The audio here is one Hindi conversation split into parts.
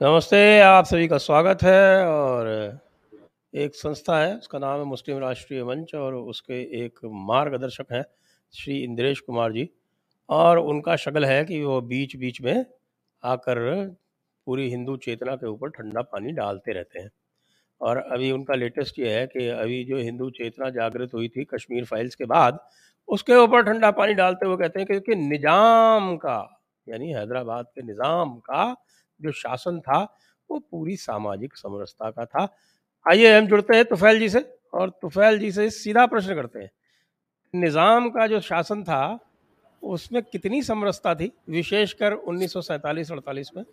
नमस्ते आप सभी का स्वागत है और एक संस्था है उसका नाम है मुस्लिम राष्ट्रीय मंच और उसके एक मार्गदर्शक हैं श्री इंद्रेश कुमार जी। और उनका शक्ल है कि वो बीच बीच में आकर पूरी हिंदू चेतना के ऊपर ठंडा पानी डालते रहते हैं। और अभी उनका लेटेस्ट ये है कि अभी जो हिंदू चेतना जागृत हुई थी कश्मीर फाइल्स के बाद उसके ऊपर ठंडा पानी डालते हुए कहते हैं कि, निज़ाम का यानी हैदराबाद के निज़ाम का जो शासन था, वो पूरी सामाजिक समरसता का था। आइए हम जुड़ते हैं तुफैल जी से और तुफैल जी से सीधा प्रश्न करते हैं। निज़ाम का जो शासन था, उसमें कितनी समरसता थी, विशेषकर उन्नीस सौ अड़तालीस में?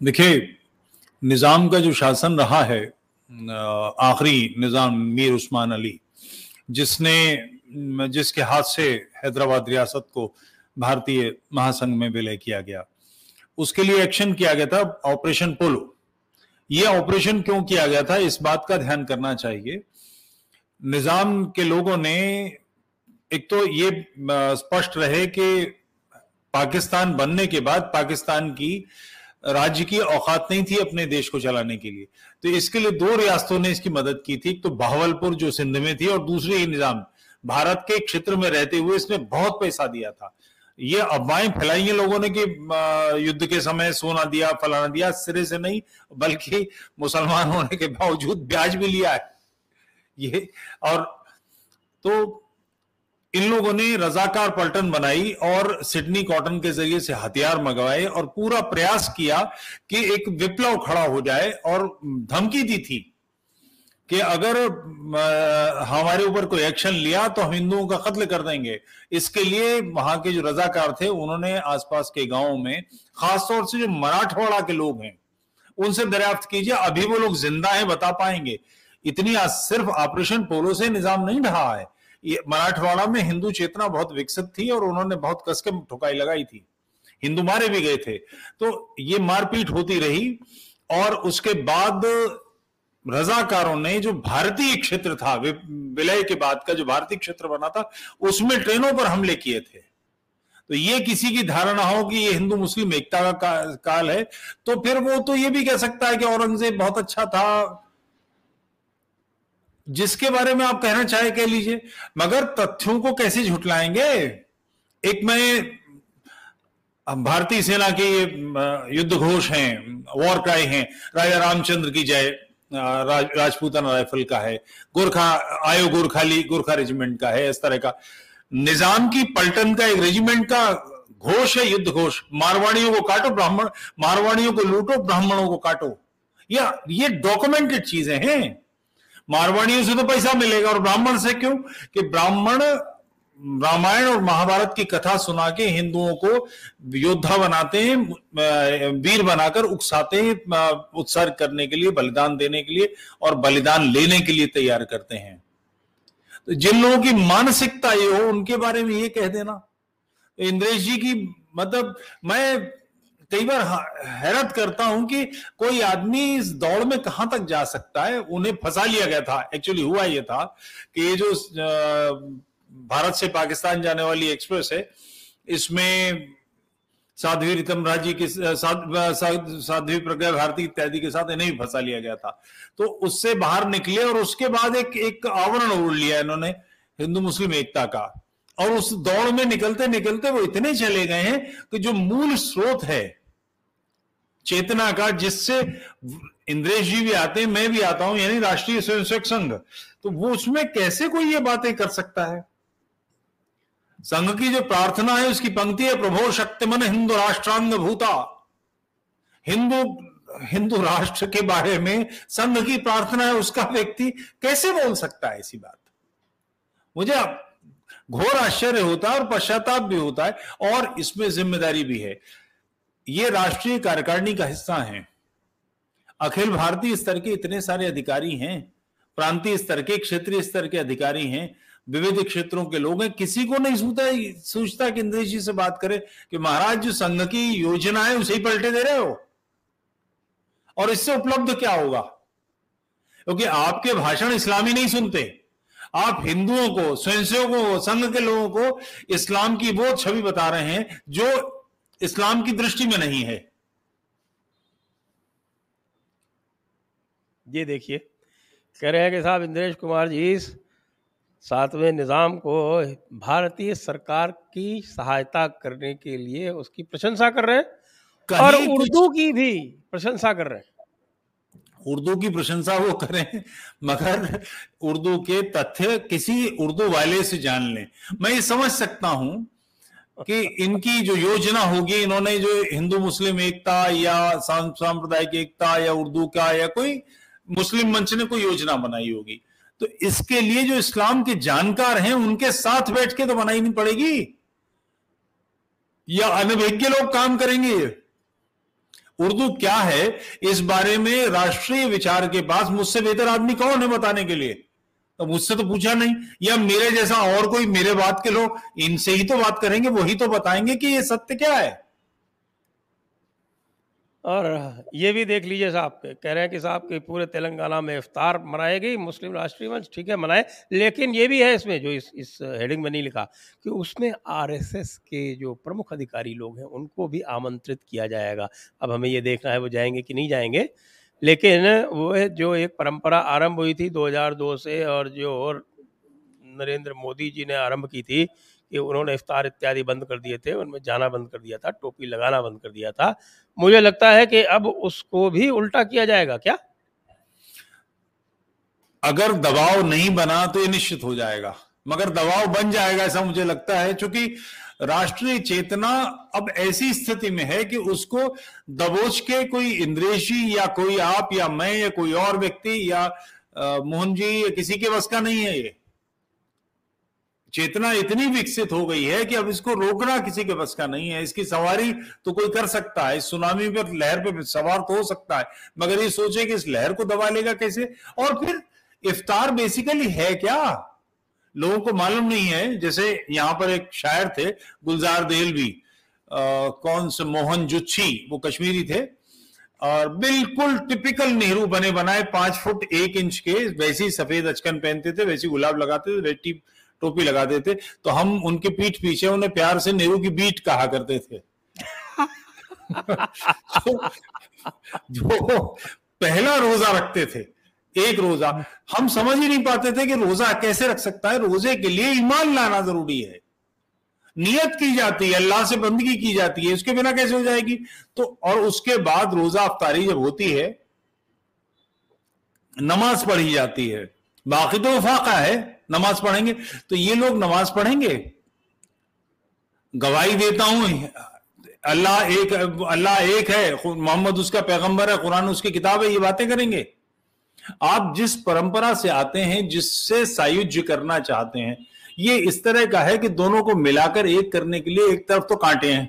देखिए, निज़ाम का जो शासन रहा है आखिरी निज़ाम मीर उस्मान अली, जिसने, जिसके हाथ से हैदराबाद रियासत को भारतीय महासंघ में विलय किया गया उसके लिए एक्शन किया गया था ऑपरेशन पोलो ये ऑपरेशन क्यों किया गया था? इस बात का ध्यान करना चाहिए। निज़ाम के लोगों ने, एक तो ये स्पष्ट रहे कि पाकिस्तान बनने के बाद पाकिस्तान की राज्य की औकात नहीं थी अपने देश को चलाने के लिए। तो इसके लिए दो रियासतों ने इसकी मदद की थी। एक तो बहावलपुर, जो सिंध में थी, और दूसरी ये निज़ाम। भारत के क्षेत्र में रहते हुए इसने बहुत पैसा दिया था। ये अफवाहें फैलाई हैं लोगों ने कि युद्ध के समय सोना दिया, फलाना दिया, सिरे से नहीं, बल्कि मुसलमान होने के बावजूद ब्याज भी लिया है। ये, और तो इन लोगों ने रजाकार पलटन बनाई और सिडनी कॉटन के ज़रिए से हथियार मंगवाए और पूरा प्रयास किया कि एक विप्लव खड़ा हो जाए और धमकी दी थी। कि अगर हमारे ऊपर कोई एक्शन लिया तो हम हिंदुओं का कत्ल कर देंगे। इसके लिए वहाँ के जो रजाकार थे, उन्होंने आसपास के गाँवों में, खासतौर से जो मराठवाड़ा के लोग हैं, उनसे दरियाफ्त कीजिए, अभी वो लोग ज़िंदा हैं, बता पाएँगे। इतनी सिर्फ़ ऑपरेशन पोलो से निज़ाम नहीं रहा है। ये मराठवाड़ा में हिंदू चेतना बहुत विकसित थी और उन्होंने बहुत कसके ठुकाई लगाई थी। हिंदू मारे भी गए थे। तो ये मारपीट होती रही और उसके बाद रजाकारों ने जो भारतीय क्षेत्र था विलय के बाद का जो भारतीय क्षेत्र बना था, उसमें ट्रेनों पर हमले किए थे। तो ये किसी की धारणा हो कि ये हिंदू मुस्लिम एकता का काल है तो फिर वो तो ये भी कह सकता है कि औरंगज़ेब बहुत अच्छा था। जिसके बारे में आप कहना चाहे, कह लीजिए। मगर तथ्यों को कैसे झुटलाएँगे? एक मैं, भारतीय सेना के युद्ध घोष हैं, वॉर क्राई हैं, राजा रामचंद्र की जय। राज, राजपूताना राइफल का है गोरखा आयो गोरखाली गोरखा रेजिमेंट का है इस तरह का। निज़ाम की पलटन का एक रेजिमेंट का घोष है युद्ध घोष। मारवाड़ियों को काटो ब्राह्मण मारवाड़ियों को लूटो ब्राह्मणों को काटो। या ये डॉक्यूमेंटेड चीज़ें हैं। मारवाड़ियों से तो पैसा मिलेगा और ब्राह्मण से क्यों? कि ब्राह्मण रामायण और महाभारत की कथा सुना के हिंदुओं को योद्धा बनाते हैं वीर बनाकर उकसाते हैं उत्सर्ग करने के लिए, बलिदान देने के लिए और बलिदान लेने के लिए तैयार करते हैं। तो जिन लोगों की मानसिकता ये हो, उनके बारे में ये कह देना। तो इंद्रेश जी की मतलब मैं कई बार हैरत करता हूँ कि कोई आदमी इस दौड़ में कहाँ तक जा सकता है? उन्हें फंसा लिया गया था। एक्चुअली हुआ ये था कि ये जो भारत से पाकिस्तान जाने वाली एक्सप्रेस है। इसमें साध्वी रितम राज़ी के साध्वी प्रज्ञा भारती इत्यादि के साथ इन्हें भी फंसा लिया गया था। तो उससे बाहर निकले और उसके बाद एक एक आवरण ओढ़ लिया इन्होंने, हिंदू मुस्लिम एकता का। और उस दौड़ में निकलते निकलते वो इतने चले गए हैं कि जो मूल स्रोत है, चेतना का, जिससे इंद्रेश जी भी आते हैं, मैं भी आता हूँ, यानी राष्ट्रीय स्वयंसेवक संघ तो वो उसमें कैसे कोई ये बातें कर सकता है? संघ की जो प्रार्थना है, उसकी पंक्ति है, प्रभो शक्तिमन हिंदू राष्ट्रांग भूता। हिंदू हिंदू राष्ट्र के बारे में संघ की प्रार्थना है, उसका व्यक्ति कैसे बोल सकता है ऐसी बात? मुझे घोर आश्चर्य होता है और पश्चाताप भी होता है, और इसमें ज़िम्मेदारी भी है। ये राष्ट्रीय कार्यकारिणी का हिस्सा है। अखिल भारतीय स्तर के इतने सारे अधिकारी हैं, प्रांतीय स्तर के, क्षेत्रीय स्तर के अधिकारी हैं विविध क्षेत्रों के लोग हैं। किसी को नहीं सोचता सोचता कि इंद्रेश जी से बात करें कि महाराज जो संघ की योजना है उसे ही पलटे दे रहे हो। और इससे उपलब्ध क्या होगा? क्योंकि तो आपके भाषण इस्लामी नहीं सुनते। आप हिंदुओं को, स्वयंसेवकों को, संघ के लोगों को इस्लाम की वो छवि बता रहे हैं जो इस्लाम की दृष्टि में नहीं है। ये देखिए, कह रहे हैं कि साहब इंद्रेश कुमार जी सातवें निज़ाम को भारतीय सरकार की सहायता करने के लिए उसकी प्रशंसा कर रहे हैं और उर्दू की भी प्रशंसा कर रहे हैं। उर्दू की प्रशंसा वो करें मगर उर्दू के तथ्य किसी उर्दू वाले से जान लें। मैं ये समझ सकता हूँ कि इनकी जो योजना होगी इन्होंने जो हिंदू मुस्लिम एकता या सांप्रदायिक एकता या उर्दू का या कोई मुस्लिम मंच ने कोई योजना बनाई होगी तो इसके लिए जो इस्लाम के जानकार हैं, उनके साथ बैठ के तो बनाई नहीं पड़ेगी। या अनभिज्ञ लोग काम करेंगे। उर्दू क्या है? इस बारे में राष्ट्रीय विचार के पास मुझसे बेहतर आदमी कौन है बताने के लिए? तो मुझसे तो पूछा नहीं। या मेरे जैसा और कोई मेरे बात के लोग, इनसे ही तो बात करेंगे, वही तो बताएँगे कि ये सत्य क्या है? और ये भी देख लीजिए साहब, कह रहे हैं कि साहब कि पूरे तेलंगाना में इफ्तार मनाएगी मुस्लिम राष्ट्रीय मंच ठीक है मनाए, लेकिन ये भी है इसमें जो इस इस हेडिंग में नहीं लिखा कि उसमें आरएसएस के जो प्रमुख अधिकारी लोग हैं, उनको भी आमंत्रित किया जाएगा। अब हमें ये देखना है वो जाएँगे कि नहीं जाएँगे, लेकिन वो जो एक परंपरा आरंभ हुई थी 2002 से और जो और नरेंद्र मोदी जी ने आरंभ की थी कि उन्होंने इफ्तार इत्यादि बंद कर दिए थे, उनमें जाना बंद कर दिया था, टोपी लगाना बंद कर दिया था। मुझे लगता है कि अब उसको भी उल्टा किया जाएगा क्या? अगर दबाव नहीं बना तो ये निश्चित हो जाएगा। मगर दबाव बन जाएगा ऐसा मुझे लगता है, क्योंकि राष्ट्रीय चेतना अब ऐसी स्थिति में है कि उसको दबोच के कोई इंद्रेशी या कोई आप या मैं या कोई और व्यक्ति या मोहन जी या किसी के बस का नहीं है ये। चेतना इतनी विकसित हो गई है कि अब इसको रोकना किसी के बस का नहीं है। इसकी सवारी तो कोई कर सकता है। इस सुनामी पर, लहर पे सवार तो हो सकता है। मगर ये सोचे कि इस लहर को दबा लेगा कैसे? और फिर इफ्तार बेसिकली है क्या? लोगों को मालूम नहीं है। जैसे यहाँ पर एक शायर थे, गुलजार देल देलवी कौन से? मोहन जुच्छी। वो कश्मीरी थे। और बिल्कुल टिपिकल नेहरू बने बनाए पाँच फुट एक इंच के, वैसे ही सफ़ेद अचकन पहनते थे, वैसे गुलाब लगाते थे टोपी लगाते थे तो हम उनके पीठ पीछे उन्हें प्यार से नेहरू की बीट कहा करते थे। तो, जो पहला रोजा रखते थे एक रोजा। हम समझ ही नहीं पाते थे कि रोजा कैसे रख सकता है रोज़े के लिए ईमान लाना ज़रूरी है। नियत की जाती है अल्लाह से बंदगी की जाती है उसके बिना कैसे हो जाएगी? तो और उसके बाद रोजा अफ्तारी जब होती है नमाज़ पढ़ी जाती है। बाकी तो फाका है नमाज़ पढ़ेंगे। तो ये लोग नमाज़ पढ़ेंगे? गवाही देता हूँ। अल्लाह एक अल्लाह एक है मोहम्मद उसका पैगंबर है, कुरान उसकी किताब है, ये बातें करेंगे। आप जिस परंपरा से आते हैं, जिससे सायुज्य करना चाहते हैं, ये इस तरह का है कि दोनों को मिलाकर एक करने के लिए एक तरफ़ तो कांटे हैं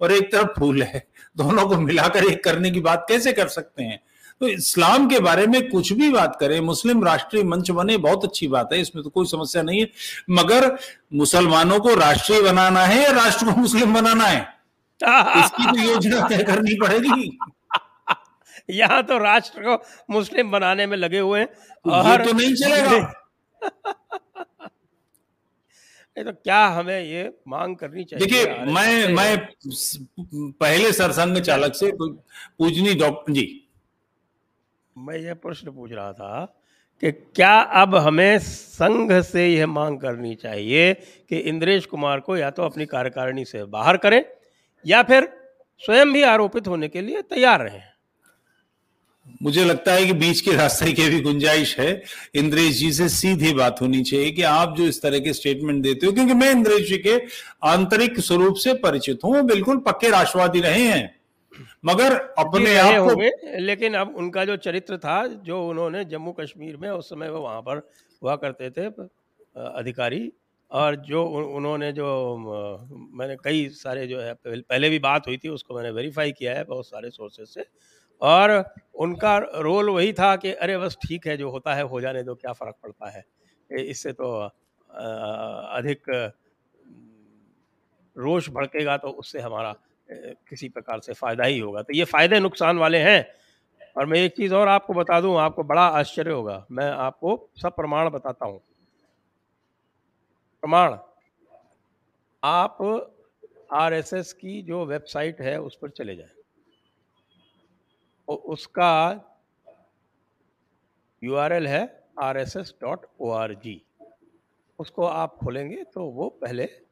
और एक तरफ़ फूल है। दोनों को मिलाकर एक करने की बात कैसे कर सकते हैं? तो इस्लाम के बारे में कुछ भी बात करें मुस्लिम राष्ट्रीय मंच बने बहुत अच्छी बात है इसमें तो कोई समस्या नहीं है। मगर मुसलमानों को राष्ट्रीय बनाना है या राष्ट्र को मुस्लिम बनाना है? इसकी तो योजना तय करनी पड़ेगी। यहाँ तो राष्ट्र को मुस्लिम बनाने में लगे हुए हैं और तो नहीं चलेगा। तो क्या हमें ये मांग करनी चाहिए देखिए मैं मैं पहले सरसंघ चालक से पूजनी डॉक्टर जी। मैं ये प्रश्न पूछ रहा था कि क्या अब हमें संघ से यह मांग करनी चाहिए कि इंद्रेश कुमार को या तो अपनी कार्यकारिणी से बाहर करें या फिर स्वयं भी आरोपित होने के लिए तैयार रहें? मुझे लगता है कि बीच के रास्ते की भी गुंजाइश है। इंद्रेश जी से सीधी बात होनी चाहिए कि आप जो इस तरह के स्टेटमेंट देते हो, क्योंकि मैं इंद्रेश जी के आंतरिक स्वरूप से परिचित हूँ बिल्कुल पक्के राष्ट्रवादी रहे हैं। मगर अपने आप को लेकिन अब उनका जो चरित्र था जो उन्होंने जम्मू कश्मीर में उस समय वो वहाँ पर हुआ करते थे अधिकारी। और जो उन्होंने जो मैंने कई सारे जो है पहले भी बात हुई थी उसको मैंने वेरीफाई किया है बहुत सारे सोर्सेज से। और उनका रोल वही था कि अरे बस ठीक है जो होता है हो जाने दो क्या फ़र्क पड़ता है? इससे तो अधिक रोष भड़केगा तो उससे हमारा किसी प्रकार से फ़ायदा ही होगा। तो ये फ़ायदे नुकसान वाले हैं। और मैं एक चीज़ और आपको बता दूँ, आपको बड़ा आश्चर्य होगा। मैं आपको सब प्रमाण बताता हूँ। प्रमाण। आप आरएसएस की जो वेबसाइट है, उस पर चले जाएँ। उसका यूआरएल है R S S dot O R G. उसको आप खोलेंगे तो वो पहले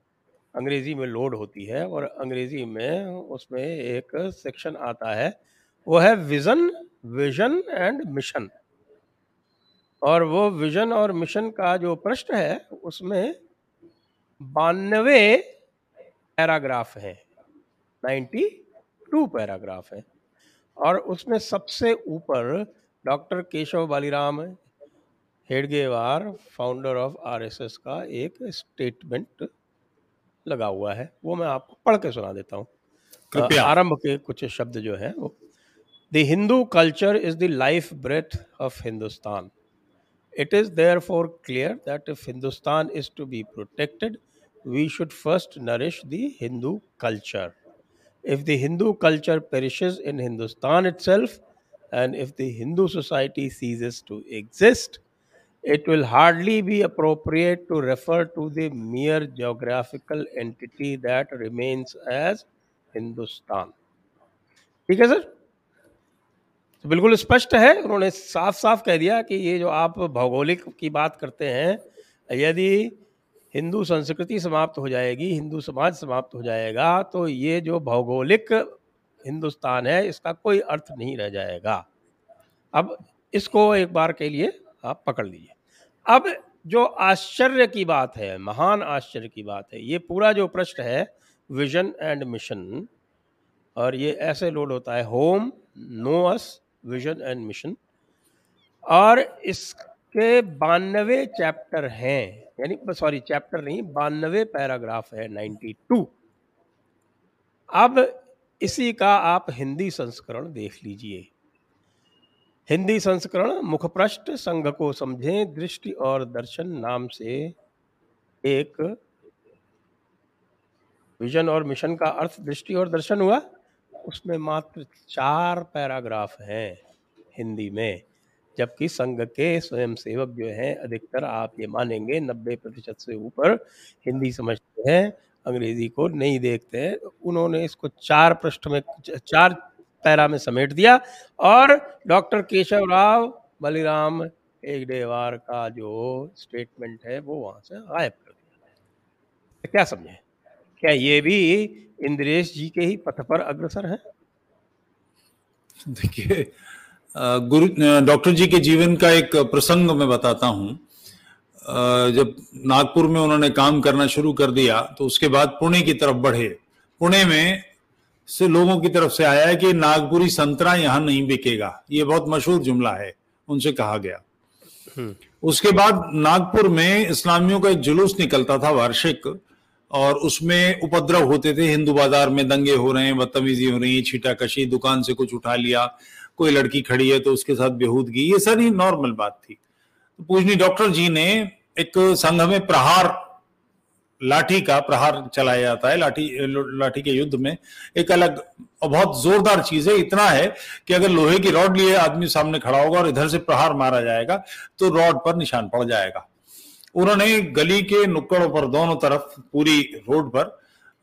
अंग्रेज़ी में लोड होती है और अंग्रेज़ी में उसमें एक सेक्शन आता है। वो है विज़न विजन एंड मिशन और वो विजन और मिशन का जो प्रश्न है, उसमें बानवे पैराग्राफ हैं। नाइन्टी टू पैराग्राफ हैं। और उसमें सबसे ऊपर doctor Keshav Baliram Hedgewar founder of RSS का एक स्टेटमेंट लगा हुआ है वो मैं आपको पढ़ के सुना देता हूँ। आरंभ के कुछ शब्द जो हैं वो। The Hindu culture is the life breath of Hindustan it is therefore clear that if Hindustan is to be protected we should first nourish the Hindu culture if the culture culture in Hindustan itself and if the Hindu society ceases to exist, it will hardly be appropriate to refer to the mere geographical entity that remains as Hindustan. ठीक है सर तो बिल्कुल स्पष्ट है। उन्होंने साफ़ साफ़ कह दिया कि ये जो आप भौगोलिक की बात करते हैं, यदि हिंदू संस्कृति समाप्त हो जाएगी, हिंदू समाज समाप्त हो जाएगा तो ये जो भौगोलिक हिंदुस्तान है, इसका कोई अर्थ नहीं रह जाएगा। अब इसको एक बार के लिए आप पकड़ लीजिए। अब जो आश्चर्य की बात है, महान आश्चर्य की बात है, ये पूरा जो प्रश्न है, विजन एंड मिशन, और ये ऐसे लोड होता है, home know us vision and mission, और इसके बानवे चैप्टर हैं, यानी, सॉरी, चैप्टर नहीं, बानवे पैराग्राफ है नाइन्टी टू। अब इसी का आप हिंदी संस्करण देख लीजिए। हिंदी संस्करण मुखपृष्ठ संघ को समझें, दृष्टि और दर्शन नाम से एक विजन और मिशन का अर्थ दृष्टि और दर्शन हुआ। उसमें मात्र चार पैराग्राफ हैं हिंदी में, जबकि संघ के स्वयं सेवक जो हैं, अधिकतर आप ये मानेंगे नब्बे प्रतिशत से ऊपर हिंदी समझते हैं, अंग्रेज़ी को नहीं देखते हैं। उन्होंने इसको चार पृष्ठ में चार पैरा में समेट दिया और डॉक्टर केशव राव बलिराम हेगडेवार का जो स्टेटमेंट है, वो वहाँ से गायब कर दिया। क्या समझे? क्या ये भी इंद्रेश जी के ही पथ पर अग्रसर है? देखिए गुरु डॉक्टर जी के जीवन का एक प्रसंग मैं बताता हूँ। जब नागपुर में उन्होंने काम करना शुरू कर दिया तो उसके बाद पुणे की तरफ़ बढ़े। पुणे में से लोगों की तरफ़ से आया है कि नागपुरी संतरा यहाँ नहीं बिकेगा। ये बहुत मशहूर जुमला है उनसे कहा गया। हम्म। उसके बाद नागपुर में इस्लामियों का एक जुलूस निकलता था वार्षिक और उसमें उपद्रव होते थे। हिंदू बाज़ार में दंगे हो रहे हैं बदतमीजी हो रही है छीटाकशी दुकान से कुछ उठा लिया कोई लड़की खड़ी है तो उसके साथ बेहूदगी ये सारी नॉर्मल बात थी। तो पूजनी डॉक्टर जी ने एक संघ में प्रहार लाठी का प्रहार चलाया जाता है, लाठी लाठी के युद्ध में। एक अलग बहुत जोरदार चीज़ है, इतना है कि अगर लोहे की रॉड लिए आदमी सामने खड़ा होगा और इधर से प्रहार मारा जाएगा तो रॉड पर निशान पड़ जाएगा। उन्होंने गली के नुक्कड़ों पर दोनों तरफ़ पूरी रोड पर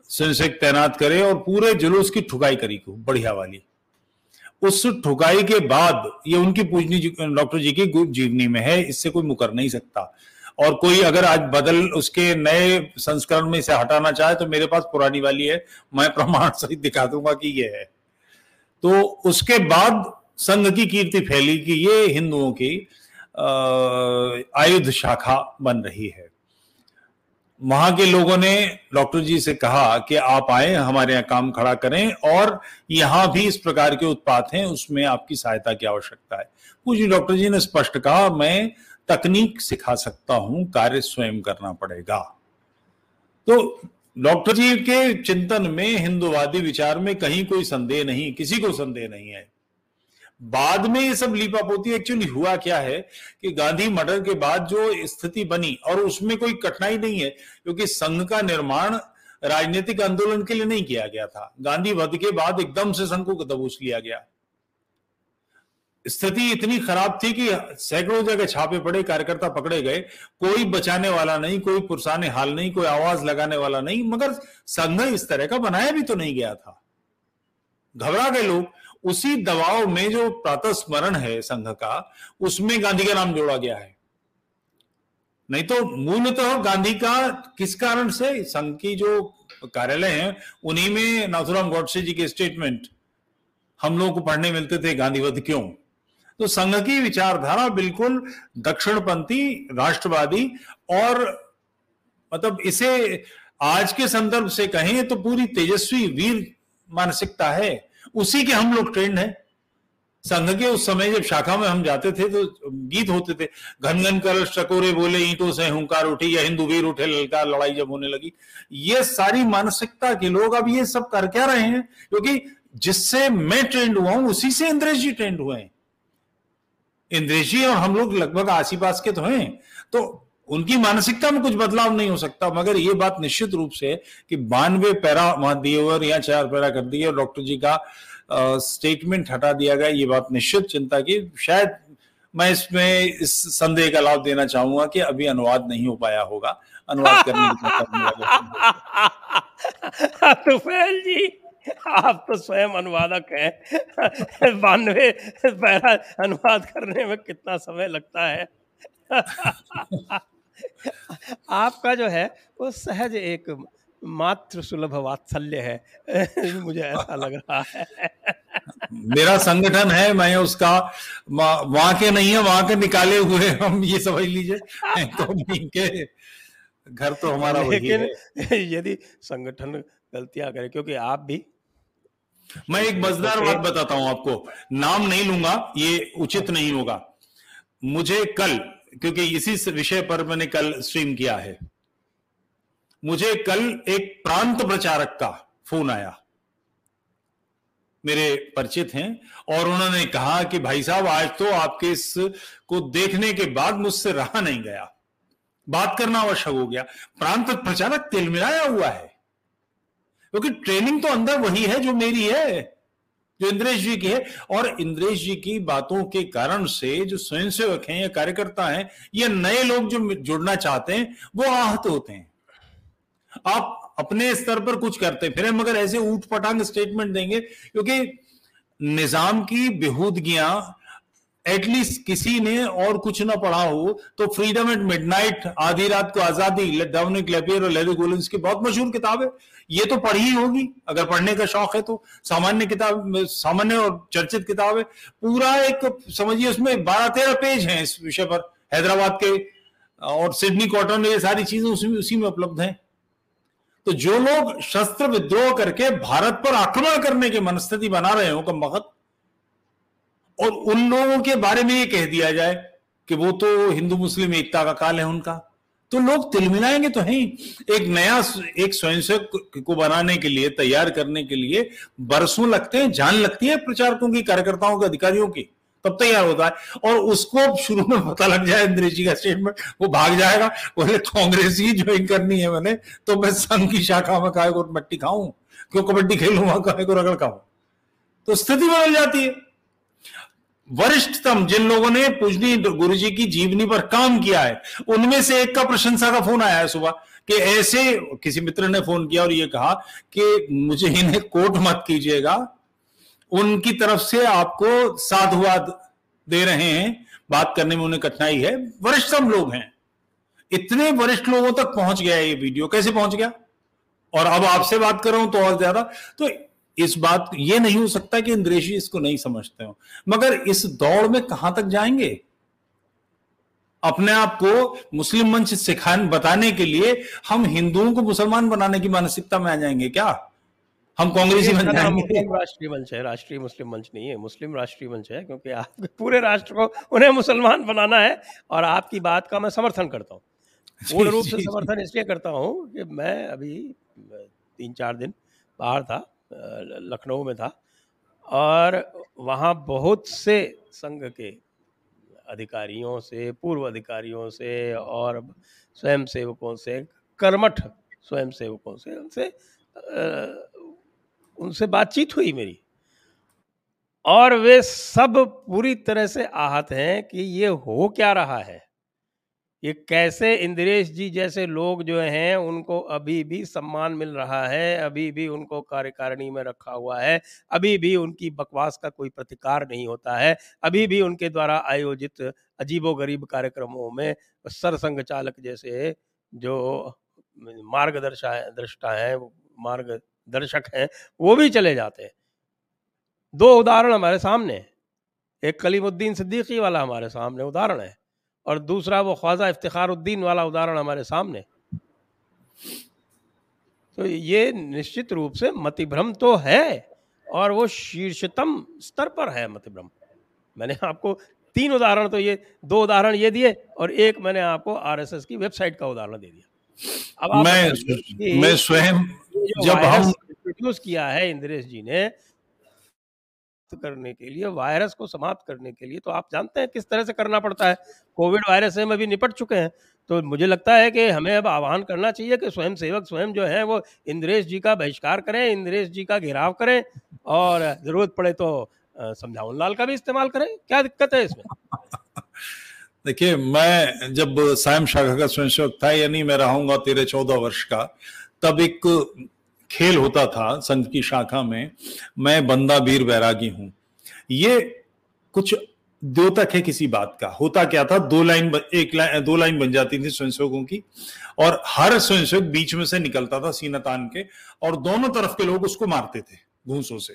सेंसेक तैनात करे और पूरे जुलूस की ठुकाई करी बढ़िया वाली। उस ठुकाई के बाद ये उनकी पूजनी डॉक्टर जी की जीवनी में है, इससे कोई मुकर नहीं सकता। और कोई अगर आज बदल उसके नए संस्करण में इसे हटाना चाहे तो मेरे पास पुरानी वाली है, मैं प्रमाण सहित दिखा दूँगा कि ये है। तो उसके बाद संघ की कीर्ति फैली कि ये हिंदुओं की आयुध शाखा बन रही है। वहाँ के लोगों ने डॉक्टर जी से कहा कि आप आए, हमारे यहाँ काम खड़ा करें और यहाँ भी इस प्रकार के उत्पाद हैं, उसमें आपकी सहायता की आवश्यकता है। पूछिए डॉक्टर जी ने स्पष्ट कहा, मैं तकनीक सिखा सकता हूँ, कार्य स्वयं करना पड़ेगा। तो डॉक्टर जी के चिंतन में, हिंदुवादी विचार में कहीं कोई संदेह नहीं, किसी को संदेह नहीं है। बाद में ये सब लीपापोती एक्चुअली हुआ क्या है कि गांधी मर्डर के बाद जो स्थिति बनी, और उसमें कोई कठिनाई नहीं है, क्योंकि संघ का निर्माण राजनीतिक आंदोलन के लिए नहीं किया गया था। गांधी वध के बाद एकदम से संघ को दबोच लिया गया। स्थिति इतनी खराब थी कि सैकड़ों जगह छापे पड़े, कार्यकर्ता पकड़े गए। कोई बचाने वाला नहीं, कोई पुरसाने हाल नहीं, कोई आवाज़ लगाने वाला नहीं, मगर संघ इस तरह का बनाया भी तो नहीं गया था। घबरा गए लोग। उसी दबाव में जो प्रातः स्मरण है संघ का, उसमें गांधी का नाम जोड़ा गया है। नहीं तो मूलतः तो गांधी का किस कारण से? संघ की जो कार्यालय है, उन्हीं में नाथुराम गौडसे जी के स्टेटमेंट हम लोगों को पढ़ने मिलते थे गांधीवध क्यों? तो संघ की विचारधारा बिल्कुल दक्षिणपंथी, राष्ट्रवादी और मतलब इसे आज के संदर्भ से कहें तो पूरी तेजस्वी वीर मानसिकता है। उसी के हम लोग ट्रेंड हैं। संघ के उस समय जब शाखा में हम जाते थे तो गीत होते थे घन घन कर चकोरे बोले, ईंटों से हुंकार उठी, या हिंदू वीर उठे ललकार लड़ाई जब होने लगी। ये सारी मानसिकता के लोग अब ये सब कर क्या रहे हैं? क्योंकि जिससे मैं ट्रेंड हुआ हूँ, उसी से इंद्रेश जी ट्रेंड हुए हैं। इंद्रेश जी और हम लोग लगभग आसी पास के तो हैं। तो उनकी मानसिकता में कुछ बदलाव नहीं हो सकता, मगर ये बात निश्चित रूप से कि बानवे पैरा वहाँ दिए या चार पैरा कर दिए और डॉक्टर जी का स्टेटमेंट हटा दिया गया, ये बात निश्चित चिंता की। शायद मैं इसमें इस संदेह का लाभ देना चाहूँगा कि अभी अनुवाद नहीं हो पाया होगा। अनुवाद करने की जी। आप तो स्वयं अनुवादक हैं। बानवे पैरा अनुवाद करने में कितना समय लगता है? आपका जो है वो सहज एक मात्र सुलभ वात्सल्य है मुझे ऐसा लग रहा है। मेरा संगठन है मैं उसका वहाँ के नहीं है वहाँ के निकाले हुए हम ये समझ लीजिए। तो के घर तो हमारा लेकिन यदि संगठन गलतियाँ करे क्योंकि आप भी मैं एक मज़ेदार बात बताता हूँ आपको। नाम नहीं लूँगा ये उचित नहीं होगा। मुझे कल क्योंकि इसी विषय पर मैंने कल स्ट्रीम किया है। मुझे कल एक प्रांत प्रचारक का फ़ोन आया। मेरे परिचित हैं और उन्होंने कहा कि भाई साहब आज तो आपके इस को देखने के बाद मुझसे रहा नहीं गया। बात करना आवश्यक हो गया। प्रांत प्रचारक तिलमिलाया हुआ है। क्योंकि ट्रेनिंग तो अंदर वही है जो मेरी है, जो इंद्रेश जी की है। और इंद्रेश जी की बातों के कारण से जो स्वयंसेवक हैं या कार्यकर्ता हैं, या नए लोग जो जुड़ना चाहते हैं, वो आहत होते हैं। आप अपने स्तर पर कुछ करते फिर मगर ऐसे ऊट पटांग स्टेटमेंट देंगे, क्योंकि निज़ाम की बेहूदगियाँ एटलीस्ट किसी ने और कुछ ना पढ़ा हो तो फ्रीडम एट मिडनाइट आधी रात को आज़ादी लेपियर और लेडी गोलिंस की बहुत मशहूर किताब है। ये तो पढ़ी ही होगी, अगर पढ़ने का शौक है तो। सामान्य किताब, सामान्य और चर्चित किताब है। पूरा एक, समझिए उसमें बारह तेरह पेज हैं इस विषय पर, हैदराबाद के, और सिडनी कॉटन, ये सारी चीज़ें उसी उसी में उपलब्ध हैं। तो जो लोग शस्त्र विद्रोह करके भारत पर आक्रमण करने की मनस्थिति बना रहे हो, कम वक्त और उन लोगों के बारे में ये कह दिया जाए कि वो तो हिंदू मुस्लिम एकता का काल है उनका। तो लोग तिलमिलाएँगे तो है एक नया एक स्वयंसेवक को बनाने के लिए, तैयार करने के लिए बरसों लगते हैं, जान लगती है प्रचारकों की, कार्यकर्ताओं के, अधिकारियों की। तब तैयार होता है। और उसको शुरू में पता लग जाए इंद्रेश जी का स्टेटमेंट वो भाग जाएगा, बोले कांग्रेस ही ज्वाइन करनी है मैंने तो मैं संघ की शाखा में काय को मट्टी खाऊं, क्यों कबड्डी खेलू, वहाँ काय को रगड़ खाऊं? तो स्थिति बदल जाती है। वरिष्ठतम जिन लोगों ने पूजनी गुरु जी की जीवनी पर काम किया है, उनमें से एक का प्रशंसा का फ़ोन आया है सुबह, कि ऐसे किसी मित्र ने फ़ोन किया और ये कहा कि मुझे इन्हें कोट मत कीजिएगा, उनकी तरफ़ से आपको साधुवाद दे रहे हैं, बात करने में उन्हें कठिनाई है, वरिष्ठतम लोग हैं। इतने वरिष्ठ लोगों तक पहुँच गया ये वीडियो, कैसे पहुँच गया? और अब आपसे बात कर रहा हूँ तो और ज़्यादा तो इस बात ये नहीं हो सकता कि इंद्रेशी इसको नहीं समझते हो। मगर इस दौड़ में कहाँ तक जाएँगे? अपने आप को मुस्लिम मंच सिखाने बताने के लिए हम हिंदुओं को मुसलमान बनाने की मानसिकता में आ जाएँगे क्या? हम कांग्रेसी बन जाएँगे। राष्ट्रीय मंच है राष्ट्रीय मुस्लिम मंच नहीं है मुस्लिम राष्ट्रीय मंच है क्योंकि आप पूरे राष्ट्र को उन्हें मुसलमान बनाना है और आपकी बात का मैं समर्थन करता हूँ। पूर्ण रूप से समर्थन इसलिए करता हूँ कि मैं अभी तीन चार दिन बाहर था लखनऊ में था। और वहाँ बहुत से संघ के अधिकारियों से, पूर्व अधिकारियों से और स्वयं सेवकों से, कर्मठ स्वयं सेवकों से उनसे उनसे बातचीत हुई मेरी। और वे सब पूरी तरह से आहत हैं कि ये हो क्या रहा है। ये कैसे इंद्रेश जी जैसे लोग जो हैं, उनको अभी भी सम्मान मिल रहा है, अभी भी उनको कार्यकारिणी में रखा हुआ है, अभी भी उनकी बकवास का कोई प्रतिकार नहीं होता है, अभी भी उनके द्वारा आयोजित अजीबो गरीब कार्यक्रमों में सरसंघ चालक जैसे जो मार्गदर्शा है दृष्टा है मार्गदर्शक हैं, वो भी चले जाते हैं। दो उदाहरण हमारे सामने एक कलीमुद्दीन सिद्दीकी वाला हमारे सामने उदाहरण है। और दूसरा वो ख्वाजा इफ्तारुद्दीन वाला उदाहरण हमारे सामने। तो ये निश्चित रूप से मतिभ्रम तो है और वो शीर्षतम स्तर पर है मतिभ्रम। मैंने आपको तीन उदाहरण तो ये दो उदाहरण ये दिए और एक मैंने आपको आरएसएस की वेबसाइट का उदाहरण दे दिया। अब मैं मैं स्वयं जब हम किया है इंद्रेश जी ने करने के लिए, वायरस को समाप्त करने के लिए तो आप जानते हैं किस तरह से करना पड़ता है। कोविड वायरस से हम अभी निपट चुके हैं तो मुझे लगता है कि हमें अब आह्वान करना चाहिए कि स्वयं सेवक स्वयं जो है, वो इंद्रेश जी का बहिष्कार करें, इंद्रेश जी का घेराव करें और ज़रूरत पड़े तो समझाउन लाल का भी इस्तेमाल करें। क्या दिक्कत है इसमें? देखिए, मैं जब सायम शाखा का स्वयंसेवक था, यानी मैं रहूँगा तेरह चौदह वर्ष का, तब एक खेल होता था संघ की शाखा में, मैं बंदा वीर बैरागी हूँ। ये कुछ द्योतक है किसी बात का। होता क्या था? दो लाइन एक लाइन दो लाइन बन जाती थी स्वयंसेवकों की और हर स्वयंसेवक बीच में से निकलता था सीना तान के और दोनों तरफ़ के लोग उसको मारते थे घूसों से।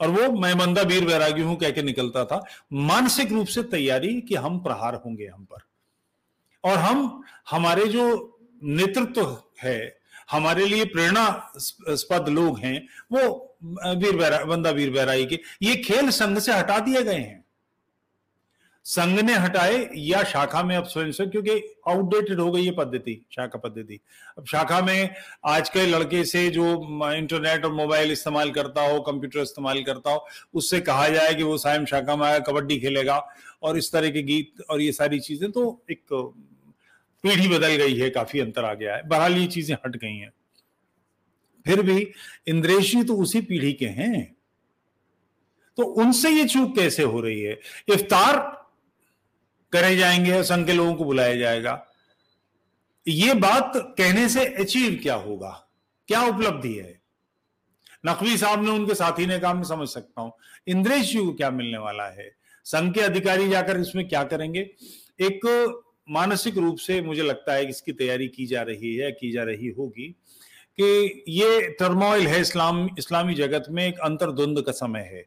और वो, मैं बंदा वीर बैरागी हूँ कह के निकलता था। मानसिक रूप से तैयारी कि हम प्रहार होंगे हम पर। और हम, हमारे जो नेतृत्व है हमारे लिए प्रेरणास्पद लोग हैं, वो वीर बैरा बंदा वीर बैराई के, ये खेल संघ से हटा दिए गए हैं। संघ ने हटाए, या शाखा में अब स्वयं से, क्योंकि आउटडेटेड हो गई ये पद्धति, शाखा पद्धति। अब शाखा में आज के लड़के से जो इंटरनेट और मोबाइल इस्तेमाल करता हो कंप्यूटर इस्तेमाल करता हो, उससे कहा जाए कि वो सायम शाखा में आया, कबड्डी खेलेगा, और इस तरह के गीत और ये सारी चीज़ें तो एक पीढ़ी बदल गई है, काफ़ी अंतर आ गया है। बहरहाल ये चीज़ें हट गई हैं। फिर भी इंद्रेश तो उसी पीढ़ी के हैं। तो उनसे ये चूक कैसे हो रही है? इफ्तार करे जाएँगे, संघ के लोगों को बुलाया जाएगा। ये बात कहने से अचीव क्या होगा? क्या उपलब्धि है? नकवी साहब ने उनके साथी ने कहा, मैं समझ सकता हूँ। इंद्रेश जी को क्या मिलने वाला है? संघ के अधिकारी जाकर इसमें क्या करेंगे? एक मानसिक रूप से मुझे लगता है कि इसकी तैयारी की जा रही है, की जा रही होगी कि ये टर्मोइल है इस्लाम, इस्लामी जगत में एक अंतर्द्वंद का समय है।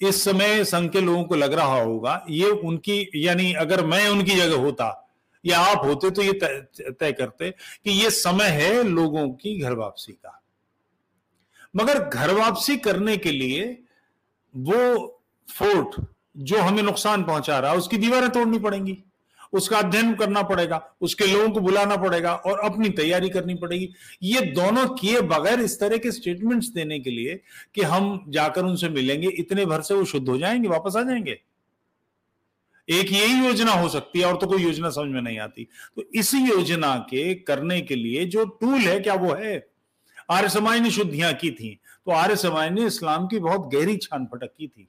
इस समय संघ के लोगों को लग रहा होगा, ये उनकी, यानी अगर मैं उनकी जगह होता, या आप होते तो ये तय करते कि ये समय है लोगों की घर वापसी का। मगर घर वापसी करने के लिए वो फोर्ट जो हमें नुकसान पहुँचा रहा उसकी दीवारें तोड़नी पड़ेंगी। उसका अध्ययन करना पड़ेगा, उसके लोगों को बुलाना पड़ेगा और अपनी तैयारी करनी पड़ेगी। ये दोनों किए बगैर इस तरह के स्टेटमेंट्स देने के लिए कि हम जाकर उनसे मिलेंगे, इतने भर से वो शुद्ध हो जाएँगे, वापस आ जाएँगे। एक यही योजना हो सकती है, और तो कोई योजना समझ में नहीं आती। तो इस योजना के करने के लिए जो टूल है, क्या वो है? आर्य समाज ने शुद्धियाँ की थी तो आर्य समाज ने इस्लाम की बहुत गहरी छान फटक की थी।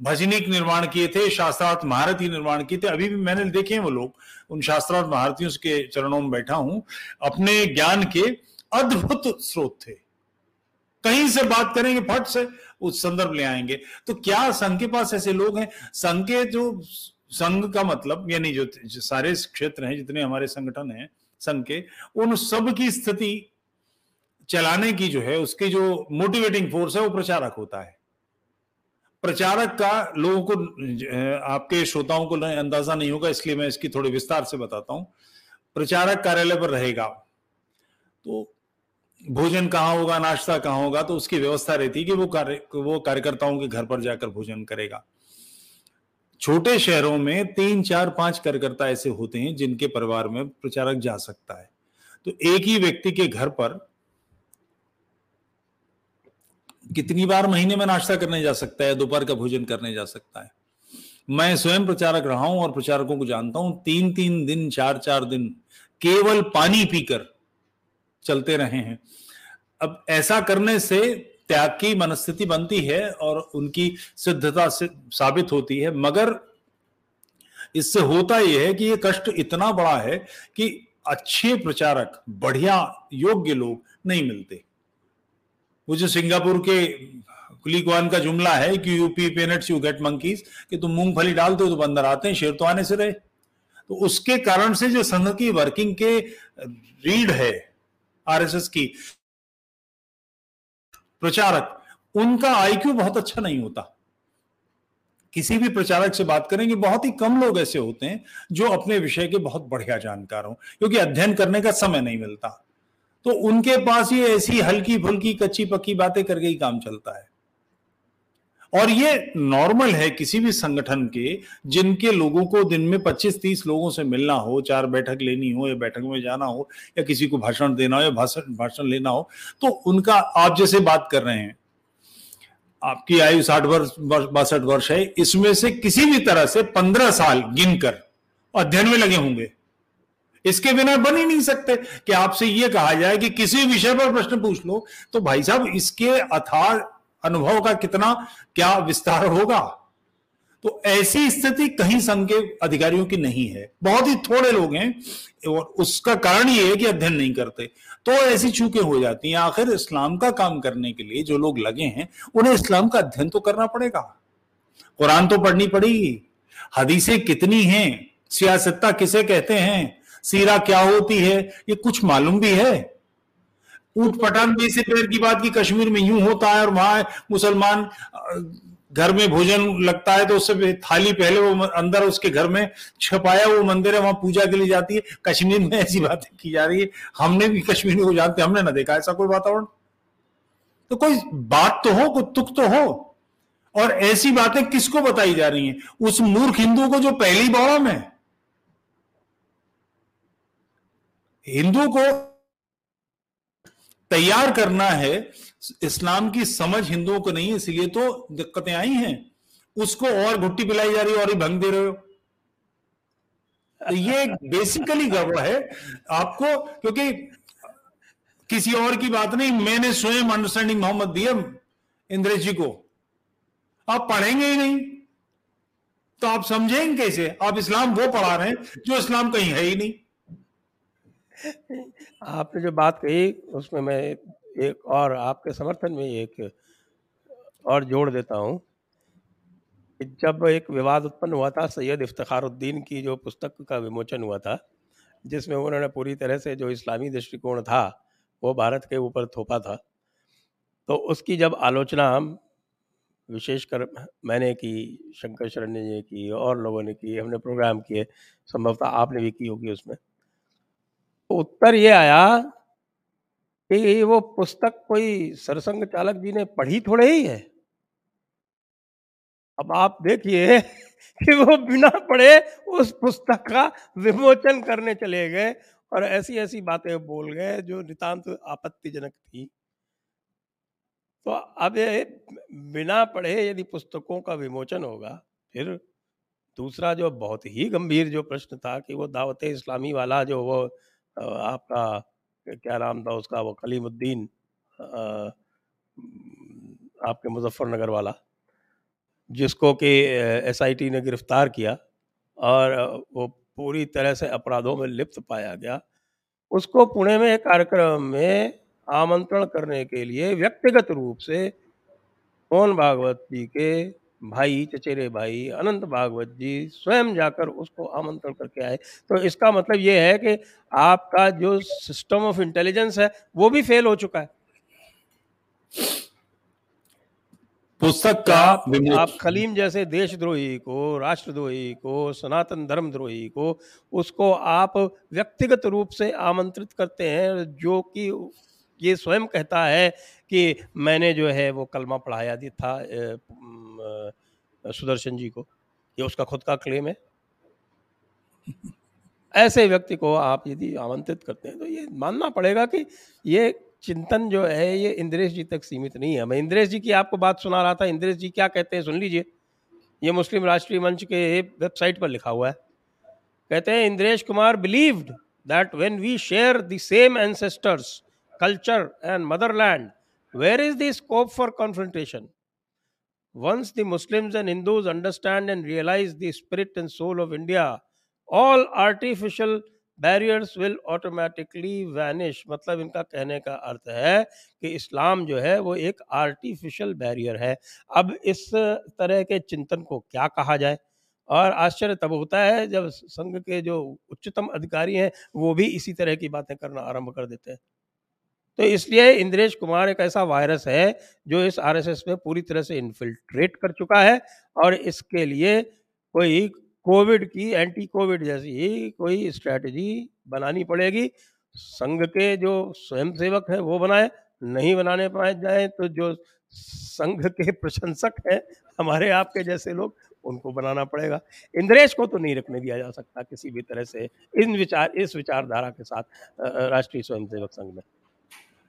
भजनिक निर्माण किए थे शास्त्रार्थ महारथी निर्माण किए थे। अभी भी मैंने देखे हैं वो लोग। उन शास्त्रार्थ महारथियों के चरणों में बैठा हूँ। अपने ज्ञान के अद्भुत स्रोत थे। कहीं से बात करेंगे फट से उस संदर्भ ले आएँगे। तो क्या संघ के पास ऐसे लोग हैं? संघ के जो संघ का मतलब यानी जो, सारे क्षेत्र हैं जितने हमारे संगठन हैं संघ के उन सब की स्थिति चलाने की जो है उसकी जो मोटिवेटिंग फोर्स है वो प्रचारक होता है। प्रचारक का लोगों को आपके श्रोताओं को अंदाज़ा नहीं होगा, इसलिए मैं इसकी थोड़ी विस्तार से बताता हूँ। प्रचारक कार्यालय पर रहेगा। तो भोजन कहाँ होगा, नाश्ता कहाँ होगा तो उसकी व्यवस्था रहती है कि वो कार्य, वो कार्यकर्ताओं के घर पर जाकर भोजन करेगा। छोटे शहरों में तीन, चार, पाँच कार्यकर्ता ऐसे होते हैं जिनके परिवार में प्रचारक जा सकता है। तो एक ही व्यक्ति के घर पर कितनी बार महीने में नाश्ता करने जा सकता है, दोपहर का भोजन करने जा सकता है। मैं स्वयं प्रचारक रहा हूँ और प्रचारकों को जानता हूँ तीन तीन दिन चार चार दिन केवल पानी पीकर चलते रहे हैं। अब ऐसा करने से त्याग की मनस्थिति बनती है और उनकी सिद्धता से साबित होती है, मगर इससे होता यह है कि ये कष्ट इतना बड़ा है कि अच्छे प्रचारक, बढ़िया, योग्य लोग नहीं मिलते। वो जो सिंगापुर के कुलीकवान का जुमला है कि you pay peanuts you get monkeys कि तुम मूंगफली डालते हो तो बंदर आते हैं, शेर तो आने से रहे। तो उसके कारण से जो संघ की वर्किंग के रीड है आरएसएस की, प्रचारक, उनका आईक्यू बहुत अच्छा नहीं होता। किसी भी प्रचारक से बात करेंगे, बहुत ही कम लोग ऐसे होते हैं जो अपने विषय के बहुत बढ़िया जानकार हो, क्योंकि अध्ययन करने का समय नहीं मिलता। तो उनके पास ये ऐसी हल्की फुल्की, कच्ची पक्की बातें करके ही काम चलता है। और ये नॉर्मल है किसी भी संगठन के, जिनके लोगों को दिन में 25-30 लोगों से मिलना हो, चार बैठक लेनी हो, या बैठक में जाना हो, या किसी को भाषण देना हो, या भाषण भाषण लेना हो तो उनका आप जैसे बात कर रहे हैं, आपकी आयु साठ वर्ष बासठ वर्ष है, इसमें से किसी भी तरह से पंद्रह साल गिनकर, अध्ययन में लगे होंगे। इसके बिना बन ही नहीं सकते कि आपसे यह कहा जाए कि किसी विषय पर प्रश्न पूछ लो तो भाई साहब, इसके अथाह अनुभव का कितना क्या विस्तार होगा? तो ऐसी स्थिति कहीं संघ के अधिकारियों की नहीं है। बहुत ही थोड़े लोग हैं और उसका कारण ये है कि अध्ययन नहीं करते। तो ऐसी चूकें हो जाती हैं। आखिर इस्लाम का काम करने के लिए जो लोग लगे हैं, उन्हें इस्लाम का अध्ययन तो करना पड़ेगा। कुरान तो पढ़नी पड़ेगी। हदीसें कितनी हैं? सियासत्ता किसे कहते हैं? सीरा क्या होती है, ये कुछ मालूम भी है? ऊट पठान भी से पैर की बात की कश्मीर में यूँ होता है और वहाँ मुसलमान घर में भोजन लगता है तो उससे थाली पहले वो अंदर उसके घर में छपाया वो मंदिर है, वहाँ पूजा के लिए जाती है। कश्मीर में ऐसी बातें की जा रही है। हमने भी कश्मीर को जानते हमने ना देखा ऐसा कोई वातावरण। तो कोई बात तो हो, कोई तुक तो हो, और ऐसी बातें किसको बताई जा रही हैं? उस मूर्ख हिंदू को जो पहली बौड़म है हिंदू को तैयार करना है, इस्लाम की समझ हिंदुओं को नहीं है इसलिए तो दिक्कतें आई हैं। उसको और घुट्टी पिलाई जा रही है, और ही भंग दे रहे हो। तो ये बेसिकली गड़बड़ है। आपको, क्योंकि किसी और की बात नहीं, मैंने स्वयं अंडरस्टैंडिंग मोहम्मद दिया इंद्रेश जी को। आप पढ़ेंगे ही नहीं। तो आप समझेंगे कैसे? आप इस्लाम वो पढ़ा रहे हैं, जो इस्लाम कहीं है ही नहीं। आपने जो बात कही, उसमें मैं एक और आपके समर्थन में एक और जोड़ देता हूँ जब एक विवाद उत्पन्न हुआ था, सैयद इफ्तारुद्दीन की जो पुस्तक का विमोचन हुआ था, जिसमें उन्होंने पूरी तरह से जो इस्लामी दृष्टिकोण था, वो भारत के ऊपर थोपा था। तो उसकी जब आलोचना हम विशेषकर मैंने की, शंकर शरण ने की, और लोगों ने की, हमने प्रोग्राम किए, संभवतः आपने भी की होगी उसमें। उत्तर ये आया कि वो पुस्तक कोई सरसंग चालक जी ने पढ़ी थोड़े ही है। अब आप देखिए कि वो बिना पढ़े उस पुस्तक का विमोचन करने चले गए और ऐसी ऐसी बातें बोल गए जो नितांत आपत्तिजनक थी। तो अब ये बिना पढ़े यदि पुस्तकों का विमोचन होगा, फिर दूसरा जो बहुत ही गंभीर जो प्रश्न था कि वो दावत इस्लामी वाला जो वो आपका क्या नाम था उसका, वो कलीमुद्दीन आपके मुजफ्फरनगर वाला, जिसको कि एसआईटी ने गिरफ़्तार किया और वो पूरी तरह से अपराधों में लिप्त पाया गया। उसको पुणे में एक कार्यक्रम में आमंत्रण करने के लिए व्यक्तिगत रूप से मोहन भागवत जी के भाई चचेरे भाई अनंत भागवत जी स्वयं जाकर उसको आमंत्रण करके आए। तो इसका मतलब ये है कि आपका जो सिस्टम ऑफ़ इंटेलिजेंस है वो भी फेल हो चुका है। पुस्तक का आप खलीम जैसे देशद्रोही को राष्ट्रद्रोही को सनातन धर्मद्रोही को उसको आप व्यक्तिगत रूप से आमंत्रित करते हैं जो कि ये स्वयं कहता है कि मैंने जो है वो कलमा पढ़ाया था सुदर्शन जी को। ये उसका खुद का क्लेम है। ऐसे व्यक्ति को आप यदि आमंत्रित करते हैं तो ये मानना पड़ेगा कि ये चिंतन जो है, ये इंद्रेश जी तक सीमित नहीं है। मैं इंद्रेश जी की आपको बात सुना रहा था, इंद्रेश जी क्या कहते हैं, सुन लीजिए। ये मुस्लिम राष्ट्रीय मंच के वेबसाइट पर लिखा हुआ है। कहते हैं, Indresh Kumar believed that when we share the same ancestors culture and motherland where is the scope for confrontation once the muslims and hindus understand and realize the spirit and soul of india, all artificial barriers will automatically vanish मतलब इनका कहने का अर्थ है कि इस्लाम जो है, वो एक आर्टिफिशियल बैरियर है। अब इस तरह के चिंतन को क्या कहा जाए? और आश्चर्य तब होता है जब संघ के जो उच्चतम अधिकारी हैं, वो भी इसी तरह की बातें करना आरंभ कर देते हैं। तो इसलिए इंद्रेश कुमार एक ऐसा वायरस है, जो इस आरएसएस में पूरी तरह से इन्फिल्ट्रेट कर चुका है और इसके लिए कोई कोविड की एंटी कोविड जैसी कोई स्ट्रैटेजी बनानी पड़ेगी। संघ के जो स्वयंसेवक हैं, वो बनाए, नहीं बनाने पाए जाए तो जो संघ के प्रशंसक हैं, हमारे आपके जैसे लोग, उनको बनाना पड़ेगा। इंद्रेश को तो नहीं रखने दिया जा सकता किसी भी तरह से इन विचार, इस विचारधारा के साथ राष्ट्रीय स्वयंसेवक संघ में।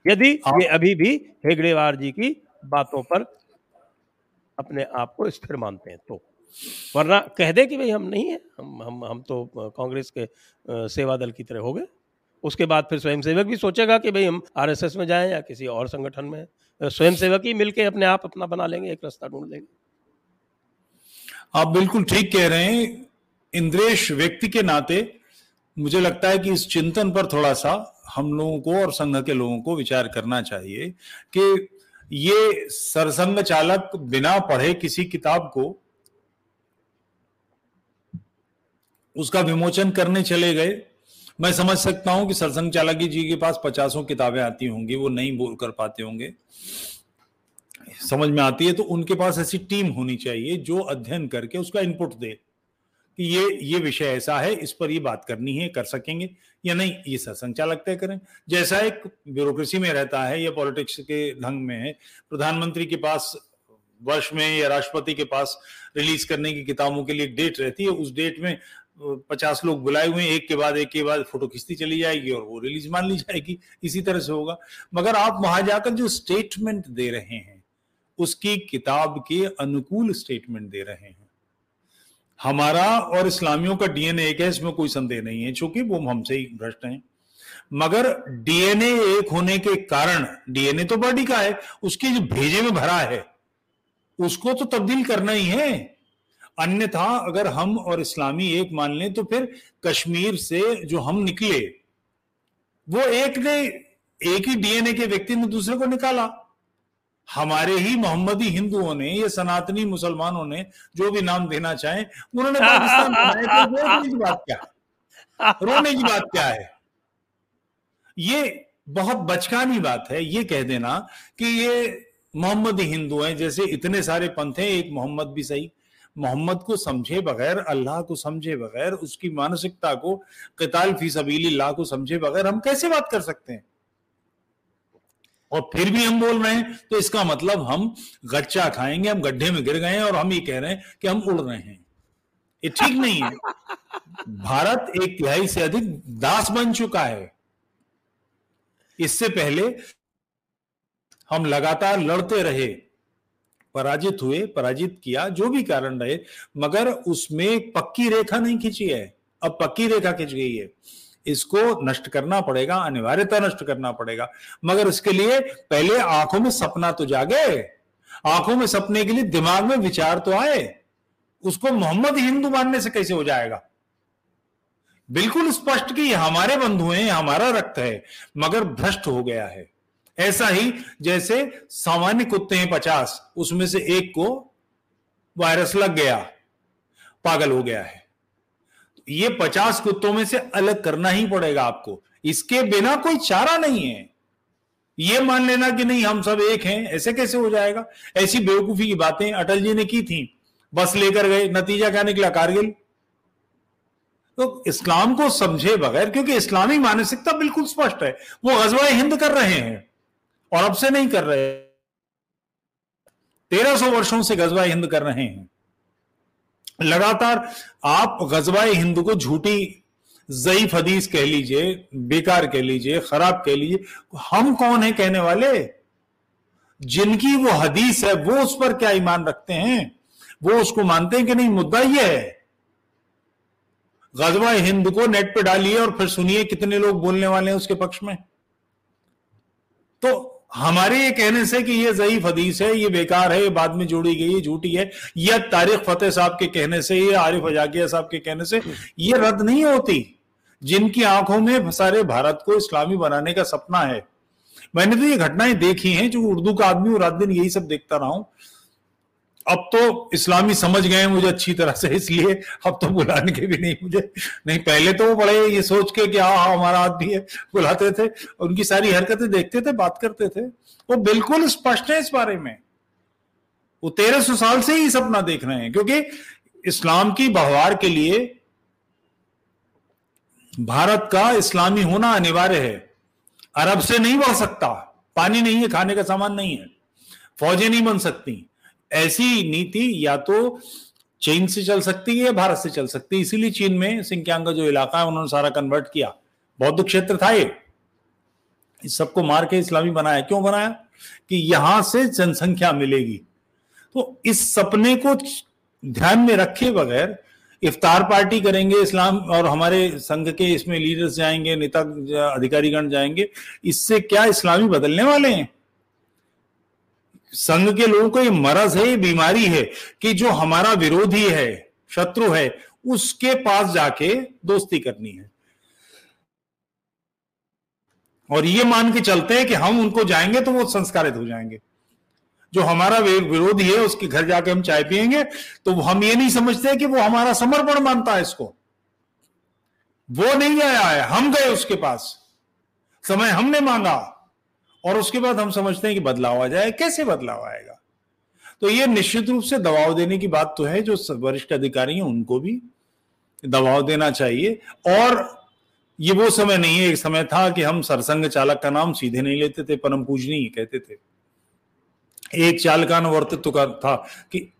यदि ये अभी भी हेगड़ेवार जी की बातों पर अपने आप को स्थिर मानते हैं तो। वरना कह दे कि भाई हम नहीं है हम हम हम तो कांग्रेस के सेवा दल की तरह हो गए। उसके बाद फिर स्वयंसेवक भी सोचेगा कि भाई हम आरएसएस में जाएँ या किसी और संगठन में स्वयंसेवक ही मिलके अपने आप अपना बना लेंगे एक रास्ता ढूंढ लेंगे। आप बिल्कुल ठीक कह रहे हैं। इंद्रेश व्यक्ति के नाते मुझे लगता है कि इस चिंतन पर थोड़ा सा हम लोगों को और संघ के लोगों को विचार करना चाहिए कि ये सरसंघ चालक बिना पढ़े किसी किताब को उसका विमोचन करने चले गए। मैं समझ सकता हूँ कि सरसंघ चालक जी के पास पचासों किताबें आती होंगी, वो नहीं बोल कर पाते होंगे। समझ में आती है तो उनके पास ऐसी टीम होनी चाहिए जो अध्ययन करके उसका इनपुट दे। कि ये ये विषय ऐसा है, इस पर ये बात करनी है, कर सकेंगे या नहीं, ये संचालक तय करें। जैसा एक ब्यूरोक्रेसी में रहता है या पॉलिटिक्स के ढंग में है, प्रधानमंत्री के पास वर्ष में या राष्ट्रपति के पास रिलीज़ करने की किताबों के लिए एक डेट रहती है, उस डेट में पचास लोग बुलाए हुए एक के बाद, एक के बाद फ़ोटो खींचती चली जाएगी और वो रिलीज़ मान ली जाएगी, इसी तरह से होगा। मगर आप वहाँ जाकर जो स्टेटमेंट दे रहे हैं, उसकी किताब के अनुकूल स्टेटमेंट दे रहे हैं। हमारा और इस्लामियों का डीएनए एक है, इसमें कोई संदेह नहीं है, चूँकि वो हमसे ही भ्रष्ट हैं। मगर डीएनए एक होने के कारण, डीएनए तो बॉडी का है, उसके जो भेजे में भरा है, उसको तो तब्दील करना ही है। अन्यथा अगर हम और इस्लामी एक मान लें तो फिर कश्मीर से जो हम निकले, वो एक ने एक ही डीएनए के व्यक्ति ने दूसरे को निकाला। हमारे ही मोहम्मदी हिंदुओं ने, या सनातनी मुसलमानों ने जो भी नाम देना चाहे, उन्होंने पाकिस्तान बनाया तो रोने की बात क्या है? रोने की बात क्या है? ये बहुत बचकानी बात है, ये कह देना कि ये मोहम्मदी हिंदू हैं, जैसे इतने सारे पंथ हैं, एक मोहम्मद भी सही। मोहम्मद को समझे बगैर, अल्लाह को समझे बगैर, उसकी मानसिकता को कताल फ़ी सबीली को समझे बगैर हम कैसे बात कर सकते हैं? और फिर भी हम बोल रहे हैं तो इसका मतलब हम गच्चा खाएँगे, हम गड्ढे में गिर गए हैं और हम ये कह रहे हैं कि हम उड़ रहे हैं। ये ठीक नहीं है। भारत एक तिहाई से अधिक दास बन चुका है। इससे पहले हम लगातार लड़ते रहे, पराजित हुए, पराजित किया, जो भी कारण रहे, मगर उसमें पक्की रेखा नहीं खींची है। अब पक्की रेखा खिंच गई है। इसको नष्ट करना पड़ेगा, अनिवार्यता नष्ट करना पड़ेगा। मगर इसके लिए पहले आँखों में सपना तो जागे, आँखों में सपने के लिए दिमाग में विचार तो आए, उसको मोहम्मद हिंदू मानने से कैसे हो जाएगा? बिल्कुल स्पष्ट कि हमारे बंधु हैं हमारा रक्त है, मगर भ्रष्ट हो गया है। ऐसा ही जैसे सामान्य कुत्ते हैं पचास, उसमें से एक को वायरस लग गया, पागल हो गया है। ये पचास कुत्तों में से अलग करना ही पड़ेगा आपको। इसके बिना कोई चारा नहीं है। ये मान लेना कि नहीं, हम सब एक हैं, ऐसे कैसे हो जाएगा? ऐसी बेवकूफ़ी की बातें अटल जी ने की थी। बस लेकर गए, नतीजा क्या निकला? कारगिल तो इस्लाम को समझे बगैर, क्योंकि इस्लामी मानसिकता बिल्कुल स्पष्ट है। वो गजवा हिंद कर रहे हैं और अब से नहीं कर रहे। तेरह सौ वर्षों से गजवा हिंद कर रहे हैं। लगातार आप गजबाए हिंद को झूठी जईफ हदीस कह लीजिए, बेकार कह लीजिए, खराब कह लीजिए, हम कौन है कहने वाले? जिनकी वो हदीस है, वो उस पर क्या ईमान रखते हैं? वो उसको मानते हैं कि नहीं? मुद्दा ये है। गजबा हिंद को नेट पे डालिए और फिर सुनिए कितने लोग बोलने वाले हैं उसके पक्ष में। तो हमारे ये कहने से कि ये जयीफ हदीस है, ये बेकार है, ये बाद में जोड़ी गई है झूठी है। या तारिक फतेह साहब के कहने से, ये आरिफ अजाकिया साहब के कहने से ये रद्द नहीं होती, जिनकी आँखों में सारे भारत को इस्लामी बनाने का सपना है। मैंने तो ये घटनाएँ देखी हैं, जो उर्दू का आदमी और रात दिन यही सब देखता रहा हूँ। अब तो इस्लामी समझ गए मुझे अच्छी तरह से, इसलिए अब तो बुलाने के भी नहीं मुझे, नहीं, पहले तो वो बड़े ये सोच के कि हाँ हाँ हमारा आदमी है, बुलाते थे, उनकी सारी हरकतें देखते थे, बात करते थे। वो बिल्कुल स्पष्ट है इस बारे में। वो तेरह सौ साल से ही सपना देख रहे हैं, क्योंकि इस्लाम की बहवार के लिए भारत का इस्लामी होना अनिवार्य है। अरब से नहीं बढ़ सकता, पानी नहीं है, खाने का सामान नहीं है, फौजें नहीं बन सकती। ऐसी नीति या तो चीन से चल सकती है या भारत से चल सकती है। इसीलिए चीन में सिंकियांग का जो इलाका है, उन्होंने सारा कन्वर्ट किया। बौद्ध क्षेत्र था ये। इस सबको मार के इस्लामी बनाया। क्यों बनाया? कि यहाँ से जनसंख्या मिलेगी। तो इस सपने को ध्यान में रखे बगैर इफ्तार पार्टी करेंगे इस्लाम और हमारे संघ के इसमें लीडर्स जाएँगे, नेता अधिकारीगण जाएँगे। इससे क्या इस्लामी बदलने वाले हैं? संघ के लोगों को ये मरज है, ये बीमारी है कि जो हमारा विरोधी है, शत्रु है, उसके पास जाके दोस्ती करनी है। और ये मान के चलते हैं कि हम उनको जाएँगे तो वो संस्कारित हो जाएँगे। जो हमारा विरोधी है, उसके घर जाके हम चाय पियेंगे तो हम ये नहीं समझते कि वो हमारा समर्पण मानता है इसको। वो नहीं आया है, हम गए उसके पास। समय हमने मांगा। और उसके बाद हम समझते हैं कि बदलाव आ जाए, कैसे बदलाव आएगा? तो ये निश्चित रूप से दबाव देने की बात तो है, जो वरिष्ठ अधिकारी हैं, उनको भी दबाव देना चाहिए। और ये वो समय नहीं है, एक समय था कि हम सरसंघ चालक का नाम सीधे नहीं लेते थे, परम पूजनीय कहते थे। एक चालकानुवर्तित्व का था कि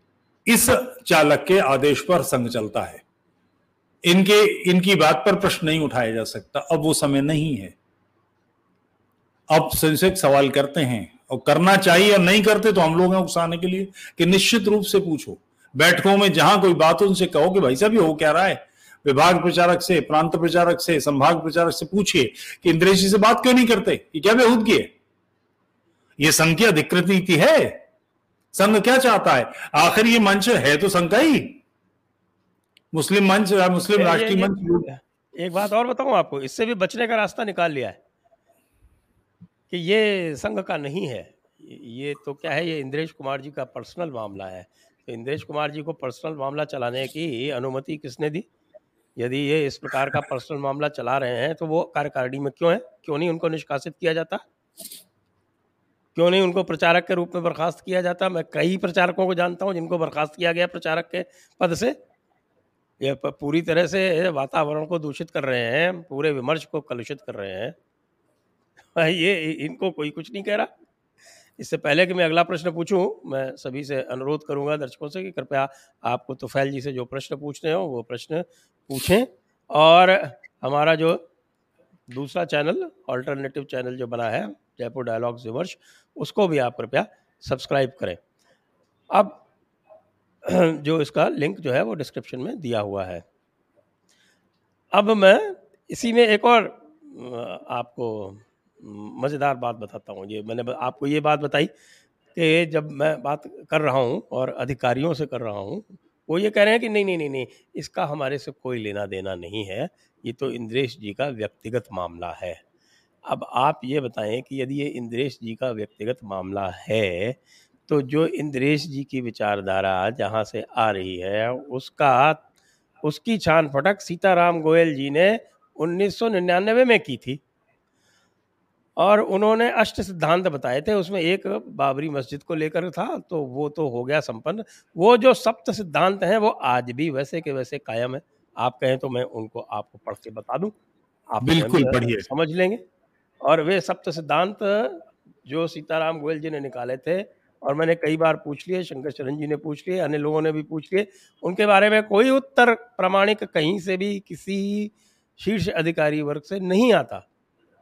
इस चालक के आदेश पर संघ चलता है। इनके, इनकी बात पर प्रश्न नहीं उठाया जा सकता, अब वो समय नहीं है। अब संशय सवाल करते हैं और करना चाहिए और नहीं करते तो हम लोग हैं उकसाने के लिए कि निश्चित रूप से पूछो। बैठकों में जहाँ कोई बात हो उनसे कहो कि भाई साहब ये हो क्या रहा है? विभाग प्रचारक से प्रांत प्रचारक से संभाग प्रचारक से पूछिए कि इंद्रेश जी से बात क्यों नहीं करते? ये क्या बेहूद की है? ये संघ की अधिकृत नीति है। संघ क्या चाहता है? आखिर ये मंच है तो संघ का ही। मुस्लिम मंच मुस्लिम राष्ट्रीय मंच। एक बात और बताऊँ आपको इससे भी बचने का रास्ता निकाल लिया है। कि ये संघ का नहीं है। ये तो क्या है, ये इंद्रेश कुमार जी का पर्सनल मामला है। तो इंद्रेश कुमार जी को पर्सनल मामला चलाने की अनुमति किसने दी? यदि ये इस प्रकार का पर्सनल मामला चला रहे हैं तो वो कार्यकारिणी में क्यों है? क्यों नहीं उनको निष्कासित किया जाता? क्यों नहीं उनको प्रचारक के रूप में बर्खास्त किया जाता? मैं कई प्रचारकों को जानता हूँ जिनको बर्खास्त किया गया प्रचारक के पद से। ये पूरी तरह से वातावरण को दूषित कर रहे हैं, पूरे विमर्श को कलुषित कर रहे हैं। ये इनको कोई कुछ नहीं कह रहा। इससे पहले कि मैं अगला प्रश्न पूछूँ, मैं सभी से अनुरोध करूँगा दर्शकों से कि कृपया आपको तुफैल जी से जो प्रश्न पूछने हो, वो प्रश्न पूछें। और हमारा जो दूसरा चैनल ऑल्टरनेटिव चैनल जो बना है जयपुर डायलॉग्स विमर्श, उसको भी आप कृपया सब्सक्राइब करें। अब जो इसका लिंक जो है, वो डिस्क्रिप्शन में दिया हुआ है। अब मैं इसी में एक और आपको मज़ेदार बात बताता हूँ। ये मैंने आपको ये बात बताई कि जब मैं बात कर रहा हूँ और अधिकारियों से कर रहा हूँ, वो ये कह रहे हैं कि नहीं नहीं नहीं नहीं, इसका हमारे से कोई लेना देना नहीं है। ये तो इंद्रेश जी का व्यक्तिगत मामला है। अब आप ये बताएँ कि यदि ये इंद्रेश जी का व्यक्तिगत मामला है तो जो इंद्रेश जी की विचारधारा जहाँ से आ रही है, उसका, उसकी छान फटक सीताराम गोयल जी ने 1999 में की थी। और उन्होंने अष्ट सिद्धांत बताए थे उसमें एक बाबरी मस्जिद को लेकर था तो वो तो हो गया संपन्न। वो जो सप्त सिद्धांत हैं वो आज भी वैसे के वैसे कायम है। आप कहें तो मैं उनको आपको पढ़ के बता दूँ। आप बिल्कुल पढ़िए। समझ लेंगे। और वे सप्त सिद्धांत जो सीताराम गोयल जी ने निकाले थे और मैंने कई बार पूछ लिए शंकर चरण जी ने पूछ लिए अन्य लोगों ने भी पूछ लिए उनके बारे में कोई उत्तर प्रमाणिक कहीं से भी किसी शीर्ष अधिकारी वर्ग से नहीं आता।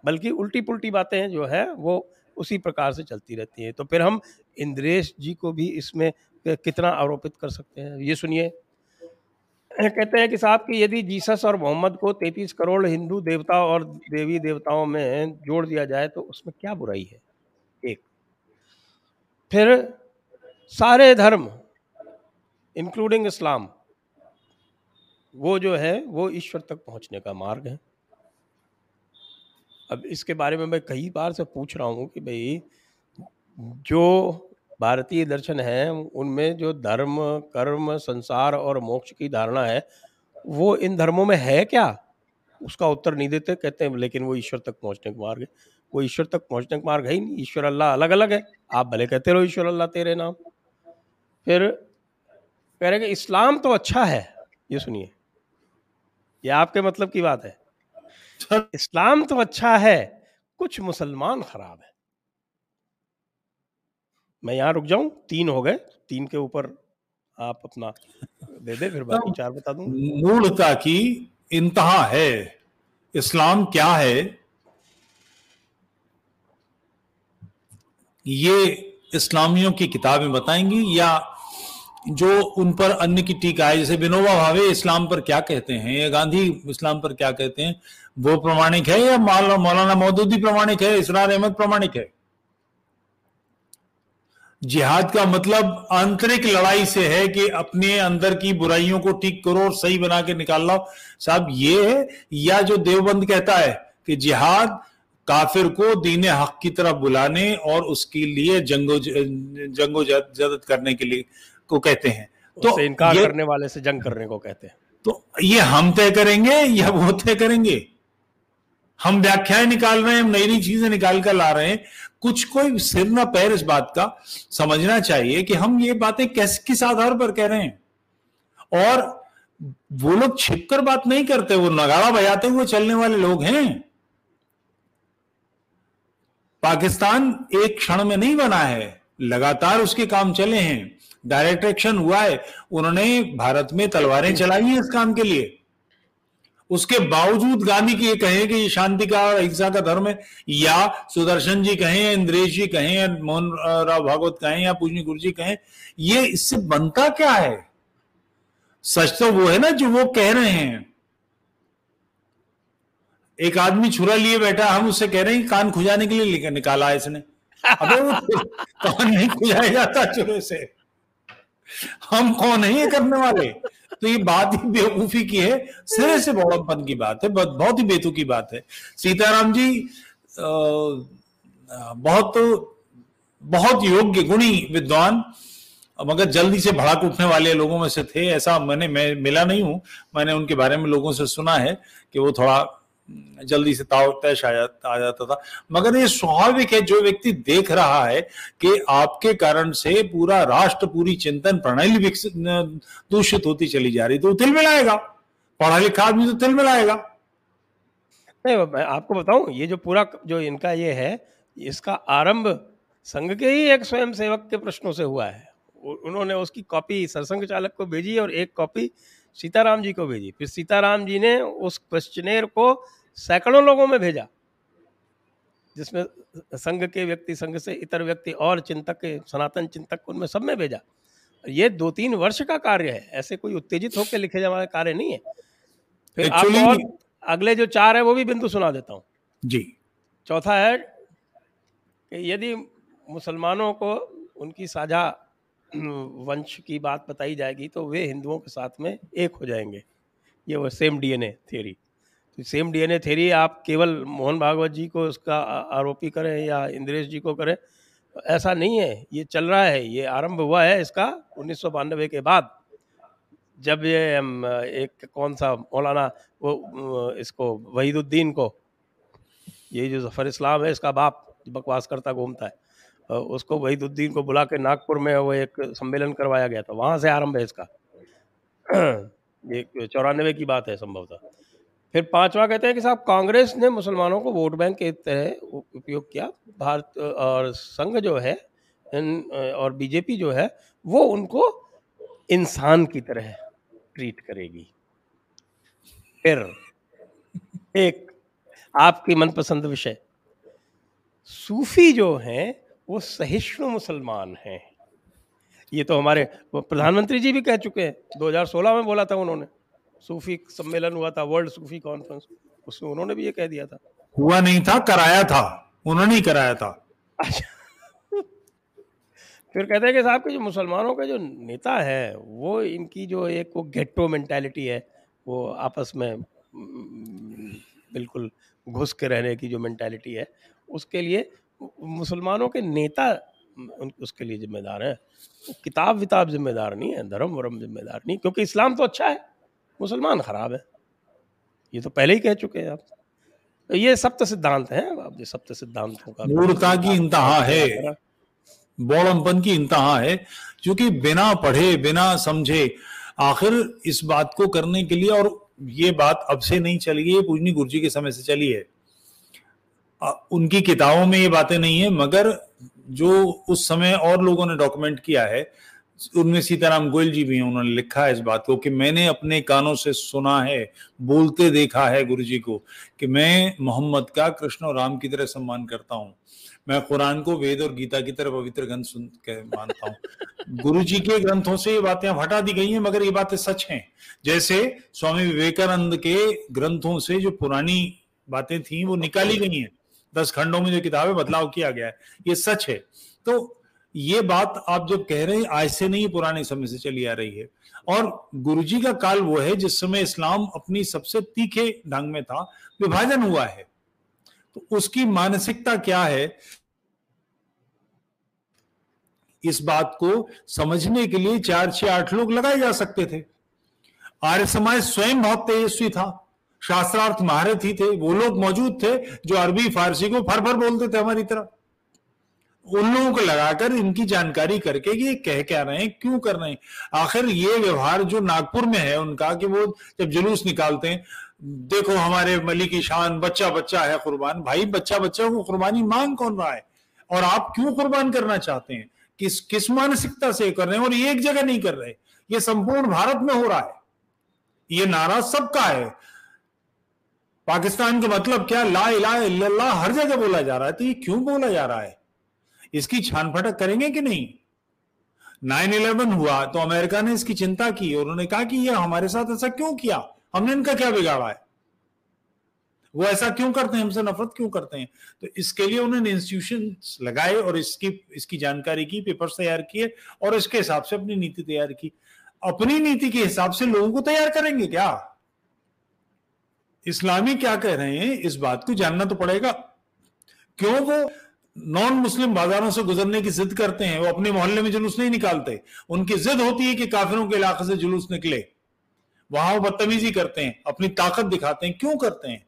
बल्कि उल्टी पुल्टी बातें जो है, वो उसी प्रकार से चलती रहती हैं। तो फिर हम इंद्रेश जी को भी इसमें कितना आरोपित कर सकते हैं? ये सुनिए। कहते हैं कि साहब कि यदि जीसस और मोहम्मद को 33 करोड़ हिंदू देवता और देवी देवताओं में जोड़ दिया जाए तो उसमें क्या बुराई है? एक। फिर सारे धर्म इंक्लूडिंग इस्लाम वो जो है, वो ईश्वर तक पहुँचने का मार्ग है। अब इसके बारे में मैं कई बार से पूछ रहा हूँ कि भाई, जो भारतीय दर्शन है, उनमें जो धर्म, कर्म, संसार और मोक्ष की धारणा है, वो इन धर्मों में है क्या? उसका उत्तर नहीं देते, कहते हैं, लेकिन वो ईश्वर तक पहुँचने का मार्ग है। वो ईश्वर तक पहुँचने का मार्ग है ही नहीं। ईश्वर अल्लाह अलग अलग है। आप भले कहते रहो, ईश्वर अल्लाह तेरे नाम। फिर कह रहे कि, इस्लाम तो अच्छा है। ये सुनिए। ये आपके मतलब की बात है। इस्लाम तो अच्छा है कुछ मुसलमान खराब है। मैं यहाँ रुक जाऊँ तीन हो गए तीन के ऊपर आप अपना दे दे फिर बाकी चार बता दूँ। मूलता की इंतहा है इस्लाम क्या है? ये इस्लामियों की किताबें बताएँगी या जो उन पर अन्य की टीका है, जैसे विनोबा भावे इस्लाम पर क्या कहते हैं, या गांधी इस्लाम पर क्या कहते हैं, वो प्रमाणिक है या मौलाना मौदूदी प्रमाणिक है, इसरार अहमद प्रमाणिक है? जिहाद का मतलब आंतरिक लड़ाई से है कि अपने अंदर की बुराइयों को ठीक करो और सही बना के निकाल लो साहब, ये है, या जो देवबंद कहता है कि जिहाद काफिर को दीन हक की तरफ़ बुलाने और उसके लिए जंगो जंगो जदत करने के लिए को कहते हैं। तो इनकार करने वाले से जंग करने को कहते हैं। तो ये हम तय करेंगे या वो तय करेंगे। हम व्याख्याएँ निकाल रहे हैं हम नई नई चीज़ें निकाल कर ला रहे हैं। कुछ कोई सिर ना पैर इस बात का समझना चाहिए कि हम ये बातें किस किस आधार पर कह रहे हैं। और वो लोग छिपकर बात नहीं करते वो नगाड़ा बजाते हुए चलने वाले लोग हैं। पाकिस्तान एक क्षण में नहीं बना है लगातार उसके काम चले हैं। डायरेक्ट एक्शन हुआ है। उन्होंने भारत में तलवारें चलाई हैं इस काम के लिए। उसके बावजूद गांधी की ये कहें कि ये शांति का और अहिंसा का धर्म है, या सुदर्शन जी कहें, या इंद्रेश जी कहें, या मोहन राव भागवत कहें, या पूजनी गुरु जी कहें, ये इससे बनता क्या है? सच तो वो है ना जो वो कह रहे हैं। एक आदमी छुरा लिए बैठा, हम उससे कह रहे हैं कान खुजाने के लिए निकाला इसने। अबे वो कान नहीं खुजाया जाता चुरे से? हम कौन है ये करने वाले? तो ये बात ही बेवकूफ़ी की है। सिरे से बौड़पन की बात है, बहुत ही बेतु की बात है। सीताराम जी बहुत बहुत योग्य गुणी विद्वान मगर जल्दी से भड़क उठने वाले लोगों में से थे, ऐसा मैंने, मैं, मिला नहीं हूँ। मैंने उनके बारे में लोगों से सुना है कि वो थोड़ा जल्दी से ताव तैश आ जाता आ जाता था। मगर ये स्वाभाविक है जो व्यक्ति देख रहा है कि आपके कारण से पूरा राष्ट्र, पूरी चिंतन प्रणाली विकसित दूषित होती चली जा रही तो तिल मिलाएगा पढ़ा लिखा आदमी तो तिल मिलाएगा नहीं आपको बताऊँ, ये जो पूरा जो इनका ये है, इसका आरंभ संघ के ही एक स्वयं सेवक के प्रश्नों से हुआ है। उन्होंने उसकी कॉपी सरसंघ चालक को भेजी और एक कॉपी सीताराम जी को भेजी। फिर सीताराम जी ने उस क्वेश्चनेर को सैकड़ों लोगों में भेजा जिसमें संघ के व्यक्ति संघ से इतर व्यक्ति और चिंतक के सनातन चिंतक उनमें सब में भेजा। ये दो तीन वर्ष का कार्य है ऐसे कोई उत्तेजित होकर लिखे जाने वाला कार्य नहीं है। फिर आपको और अगले जो चार है वो भी बिंदु सुना देता हूँ। जी। चौथा है कि यदि मुसलमानों को उनकी साझा वंश की बात बताई जाएगी तो वे हिंदुओं के साथ में एक हो जाएँगे। ये वो same DNA theory same DNA theory आप केवल मोहन भागवत जी को उसका आरोपी करें या इंद्रेश जी को करें ऐसा नहीं है। ये चल रहा है, ये आरंभ हुआ है इसका उन्नीस सौ बानवे के बाद। जब ये एक कौन सा मौलाना, वो इसको, वहीदुद्दीन को, ये जो ज़फ़र इस्लाम है, इसका बाप बकवास करता घूमता है उसको वहीदुद्दीन को बुला के नागपुर में वो एक सम्मेलन करवाया गया था। वहाँ से आरंभ है इसका। ये चौरानवे की बात है संभवतः। फिर पांचवा कहते हैं कि साहब, कांग्रेस ने मुसलमानों को वोट बैंक के तरह उपयोग किया। भारत और संघ जो है और बीजेपी जो है, वो उनको इंसान की तरह ट्रीट करेगी। फिर एक आपकी मनपसंद विषय। सूफी जो हैं, वो सहिष्णु मुसलमान हैं। ये तो हमारे प्रधानमंत्री जी भी कह चुके हैं। 2016 में बोला था उन्होंने। सूफी सम्मेलन हुआ था वर्ल्ड सूफी कॉन्फ्रेंस। उसमें उन्होंने भी ये कह दिया था। हुआ नहीं था कराया था। उन्होंने ही कराया था। अच्छा। फिर कहते हैं कि साहब के जो मुसलमानों के जो नेता है वो इनकी जो एक वो गेट्टो मेंटेलिटी है वो आपस में बिल्कुल घुस के रहने की जो मेंटालिटी है उसके लिए मुसलमानों के नेता उसके लिए जिम्मेदार है। किताब विताब जिम्मेदार नहीं है धर्म वरम जिम्मेदार नहीं क्योंकि इस्लाम तो अच्छा है। मुसलमान खराब है। ये तो पहले ही कह चुके हैं आप। तो ये सप्त सिद्धांत है आप सप्त सिद्धांतों का। मूर्ता की इंतहा है। बौड़मपन की इंतहा है क्योंकि बिना पढ़े बिना समझे आखिर इस बात को करने के लिए और ये बात अब से नहीं चली है पूजनी गुरुजी के समय से चली है। उनकी किताबों में ये बातें नहीं है मगर जो उस समय और लोगों ने डॉक्यूमेंट किया है उनमें सीताराम गोयल जी भी हैं उन्होंने लिखा है इस बात को कि मैंने अपने कानों से सुना है बोलते देखा है गुरु जी को कि मैं मोहम्मद का कृष्ण और राम की तरह सम्मान करता हूँ। मैं कुरान को वेद और गीता की तरह पवित्र ग्रंथ सुन के मानता हूँ। गुरु जी के ग्रंथों से ये बातें हटा दी गई हैं मगर ये बातें सच हैं। जैसे स्वामी विवेकानंद के ग्रंथों से जो पुरानी बातें थी वो निकाली गई हैं। दस खंडों में जो किताबें बदलाव किया गया है ये सच है। तो ये बात आप जब कह रहे हैं, आज से नहीं, पुराने समय से चली आ रही है। और गुरुजी का काल वो है, जिस समय इस्लाम अपनी सबसे तीखे ढंग में था, विभाजन हुआ है। तो उसकी मानसिकता क्या है? इस बात को समझने के लिए चार छह आठ लोग लगाए जा सकते थे। आर्य समाज स्वयं बहुत तेजस्वी था। शास्त्रार्थ महारथी थे। वो लोग मौजूद थे जो अरबी, फारसी को फर फर बोलते थे हमारी तरह। उन लोगों को लगाकर इनकी जानकारी करके कि ये कह क्या रहे हैं, क्यों कर रहे हैं। आखिर ये व्यवहार जो नागपुर में है उनका कि वो जब जुलूस निकालते हैं, देखो हमारे मली की शान बच्चा बच्चा है कुर्बान। भाई बच्चा बच्चा को कुर्बानी मांग कौन रहा है? और आप क्यों कुर्बान करना चाहते हैं? किस किस मानसिकता से कर रहे हैं? और ये एक जगह नहीं कर रहे। ये संपूर्ण भारत में हो रहा है। ये नारा सबका है। पाकिस्तान का मतलब क्या? ला इला हर जगह बोला जा रहा है। तो ये क्यों बोला जा रहा है? इसकी छान फटक करेंगे कि नहीं? नाइन इलेवन हुआ तो अमेरिका ने इसकी चिंता की और उन्होंने कहा कि ये हमारे साथ ऐसा क्यों किया? हमने इनका क्या बिगाड़ा है? वो ऐसा क्यों करते हैं? हमसे नफरत क्यों करते हैं? तो इसके लिए उन्होंने इंस्टीट्यूशन लगाए और इसकी इसकी जानकारी की पेपर्स तैयार किए और इसके हिसाब से अपनी नीति तैयार की। अपनी नीति के हिसाब से लोगों को तैयार करेंगे क्या? इस्लामी क्या कह रहे हैं? इस बात को जानना तो पड़ेगा। क्यों वो नॉन मुस्लिम बाजारों से गुजरने की जिद करते हैं, वो अपने मोहल्ले में जुलूस नहीं निकालते। उनकी जिद होती है कि काफिरों के इलाके से जुलूस निकले। वहाँ वो बदतमीजी करते हैं, अपनी ताकत दिखाते हैं। क्यों करते हैं?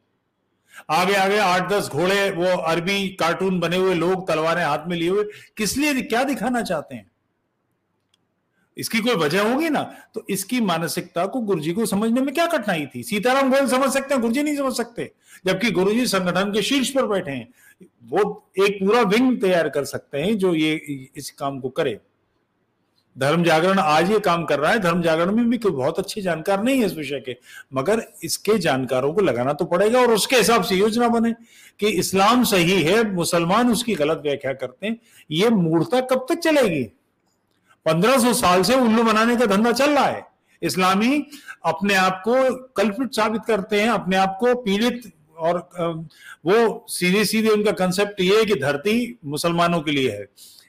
आगे आगे आठ, दस घोड़े, वो अरबी कार्टून बने हुए लोग तलवारें हाथ में लिए हुए, किस लिए क्या दिखाना चाहते हैं? इसकी कोई वजह होगी ना तो इसकी मानसिकता को गुरुजी को समझने में क्या कठिनाई थी? सीताराम गोयल समझ सकते हैं, गुरुजी नहीं समझ सकते, जबकि गुरुजी संगठन के शीर्ष पर बैठे हैं। वो एक पूरा विंग तैयार कर सकते हैं जो ये, इस काम को करे। धर्म जागरण आज ये काम कर रहा है, धर्म जागरण में भी कोई बहुत अच्छे जानकार नहीं है इस विषय के, मगर इसके जानकारों को लगाना तो पड़ेगा और उसके हिसाब से योजना बने कि इस्लाम सही है, मुसलमान उसकी गलत व्याख्या करते हैं, ये मूर्ता कब तक चलेगी? पंद्रह सौ साल से उल्लू बनाने का धंधा चल रहा है। इस्लामी अपने आप को कल्पित साबित करते हैं, अपने आप को पीड़ित और वो सीधे सीधे उनका कंसेप्ट ये है कि धरती मुसलमानों के लिए है।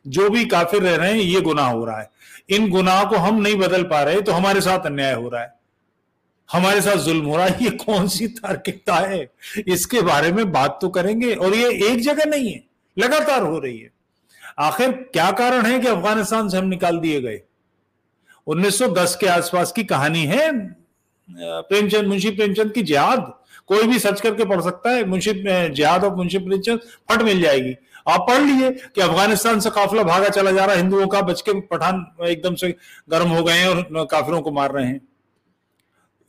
जो भी काफिर रह रहे हैं, ये गुनाह हो रहा है। इन गुनाह को हम नहीं बदल पा रहे तो हमारे साथ अन्याय हो रहा है। हमारे साथ जुल्म हो रहा है। ये कौन सी तार्किकता है? इसके बारे में बात तो करेंगे और ये एक जगह नहीं है, लगातार हो रही है। आखिर क्या कारण है कि अफ़गानिस्तान से हम निकाल दिए गए? 1910 के आसपास की कहानी है। प्रेमचंद, मुंशी प्रेमचंद की जिहाद, कोई भी सर्च करके पढ़ सकता है। मुंशी जिहाद और मुंशी प्रेमचंद फट मिल जाएगी। आप पढ़ लीजिए कि अफ़गानिस्तान से काफिला भागा चला जा रहा है। हिंदुओं का बच के पठान एकदम से गर्म हो गए हैं और काफिरों को मार रहे हैं।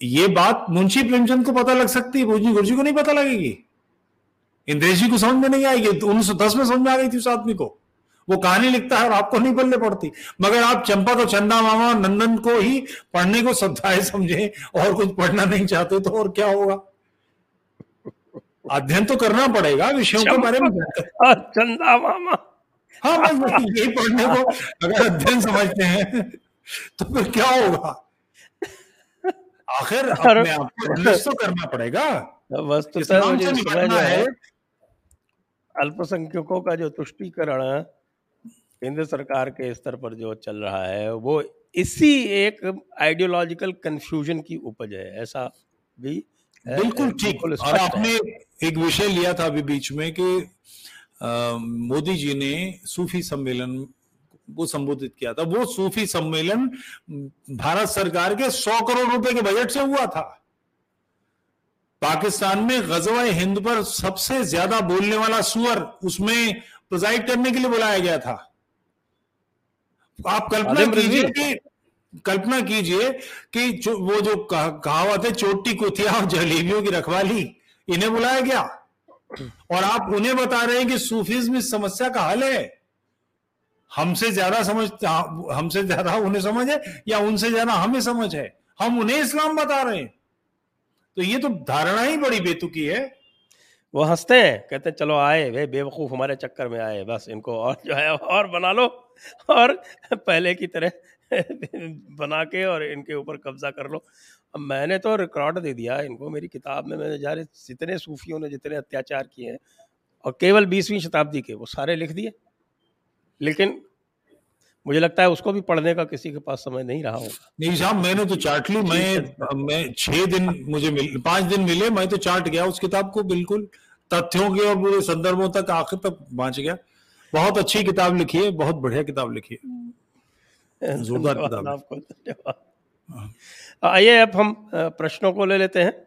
ये बात मुंशी प्रेमचंद को पता लग सकती है। भोजी गुरुजी को नहीं पता लगेगी? इंद्रेश जी को समझ में नहीं आएगी। उन्नीस सौ दस में समझ में आ गई थी उस आदमी को। वो कहानी लिखता है और आपको नहीं पढ़ने पड़ती। मगर आप चंपा तो चंदा मामा नंदन को ही पढ़ने को श्रद्धाए समझे और कुछ पढ़ना नहीं चाहते तो और क्या होगा? अध्ययन तो करना पड़ेगा विषयों के बारे में चंदा मामा। हाँ बस यही पढ़ने को अगर अध्ययन समझते हैं तो फिर क्या होगा? आखिर अपने आप को तो करना पड़ेगा। वस्तुतः मुझे है। अल्पसंख्यकों का जो तुष्टिकरण केंद्र सरकार के स्तर पर जो चल रहा है वो इसी एक आइडियोलॉजिकल कंफ्यूजन की उपज है ऐसा भी बिल्कुल ठीक। और आपने एक विषय लिया था अभी बीच में कि मोदी जी ने सूफी सम्मेलन को संबोधित किया था। वो सूफी सम्मेलन भारत सरकार के सौ करोड़ रुपए के बजट से हुआ था। पाकिस्तान में गजवा हिंद पर सबसे ज़्यादा बोलने वाला सुअर उसमें प्रोजाइड करने के लिए बुलाया गया था। आप कल्पना कीजिए कि कल्पना कीजिए कि जो वो जो कहावत है चोटी कुथिया और जलेबियों की रखवाली। इन्हें बुलाया गया। और आप उन्हें बता रहे हैं कि सूफीज इस समस्या का हल है। हमसे ज़्यादा समझ हमसे ज़्यादा उन्हें समझ है या उनसे ज़्यादा हमें समझ है। हम उन्हें इस्लाम बता रहे हैं। तो ये तो धारणा ही बड़ी बेतुकी है। वो हँसते हैं कहते चलो आए वे बेवकूफ़ हमारे चक्कर में आए बस इनको और जो है और बना लो। और पहले की तरह बना के और इनके ऊपर कब्जा कर लो। अब मैंने तो रिकॉर्ड दे दिया इनको मेरी किताब में मैंने जा जितने सूफियों ने जितने अत्याचार किए हैं और केवल बीसवीं शताब्दी के वो सारे लिख दिए। लेकिन मुझे लगता है उसको भी पढ़ने का किसी के पास समय नहीं रहा होगा। नहीं साहब मैंने तो चार्ट ली मैं मैं छह दिन मुझे मिल पाँच दिन मिले मैं तो चार्ट गया उस किताब को बिल्कुल तथ्यों के और पूरे संदर्भों तक आखिर तक पहुँच गया। बहुत अच्छी किताब लिखी है बहुत बढ़िया किताब लिखी है। जोरदार किताब आपको धन्यवाद हाँ। आइए अब हम प्रश्नों को ले लेते हैं।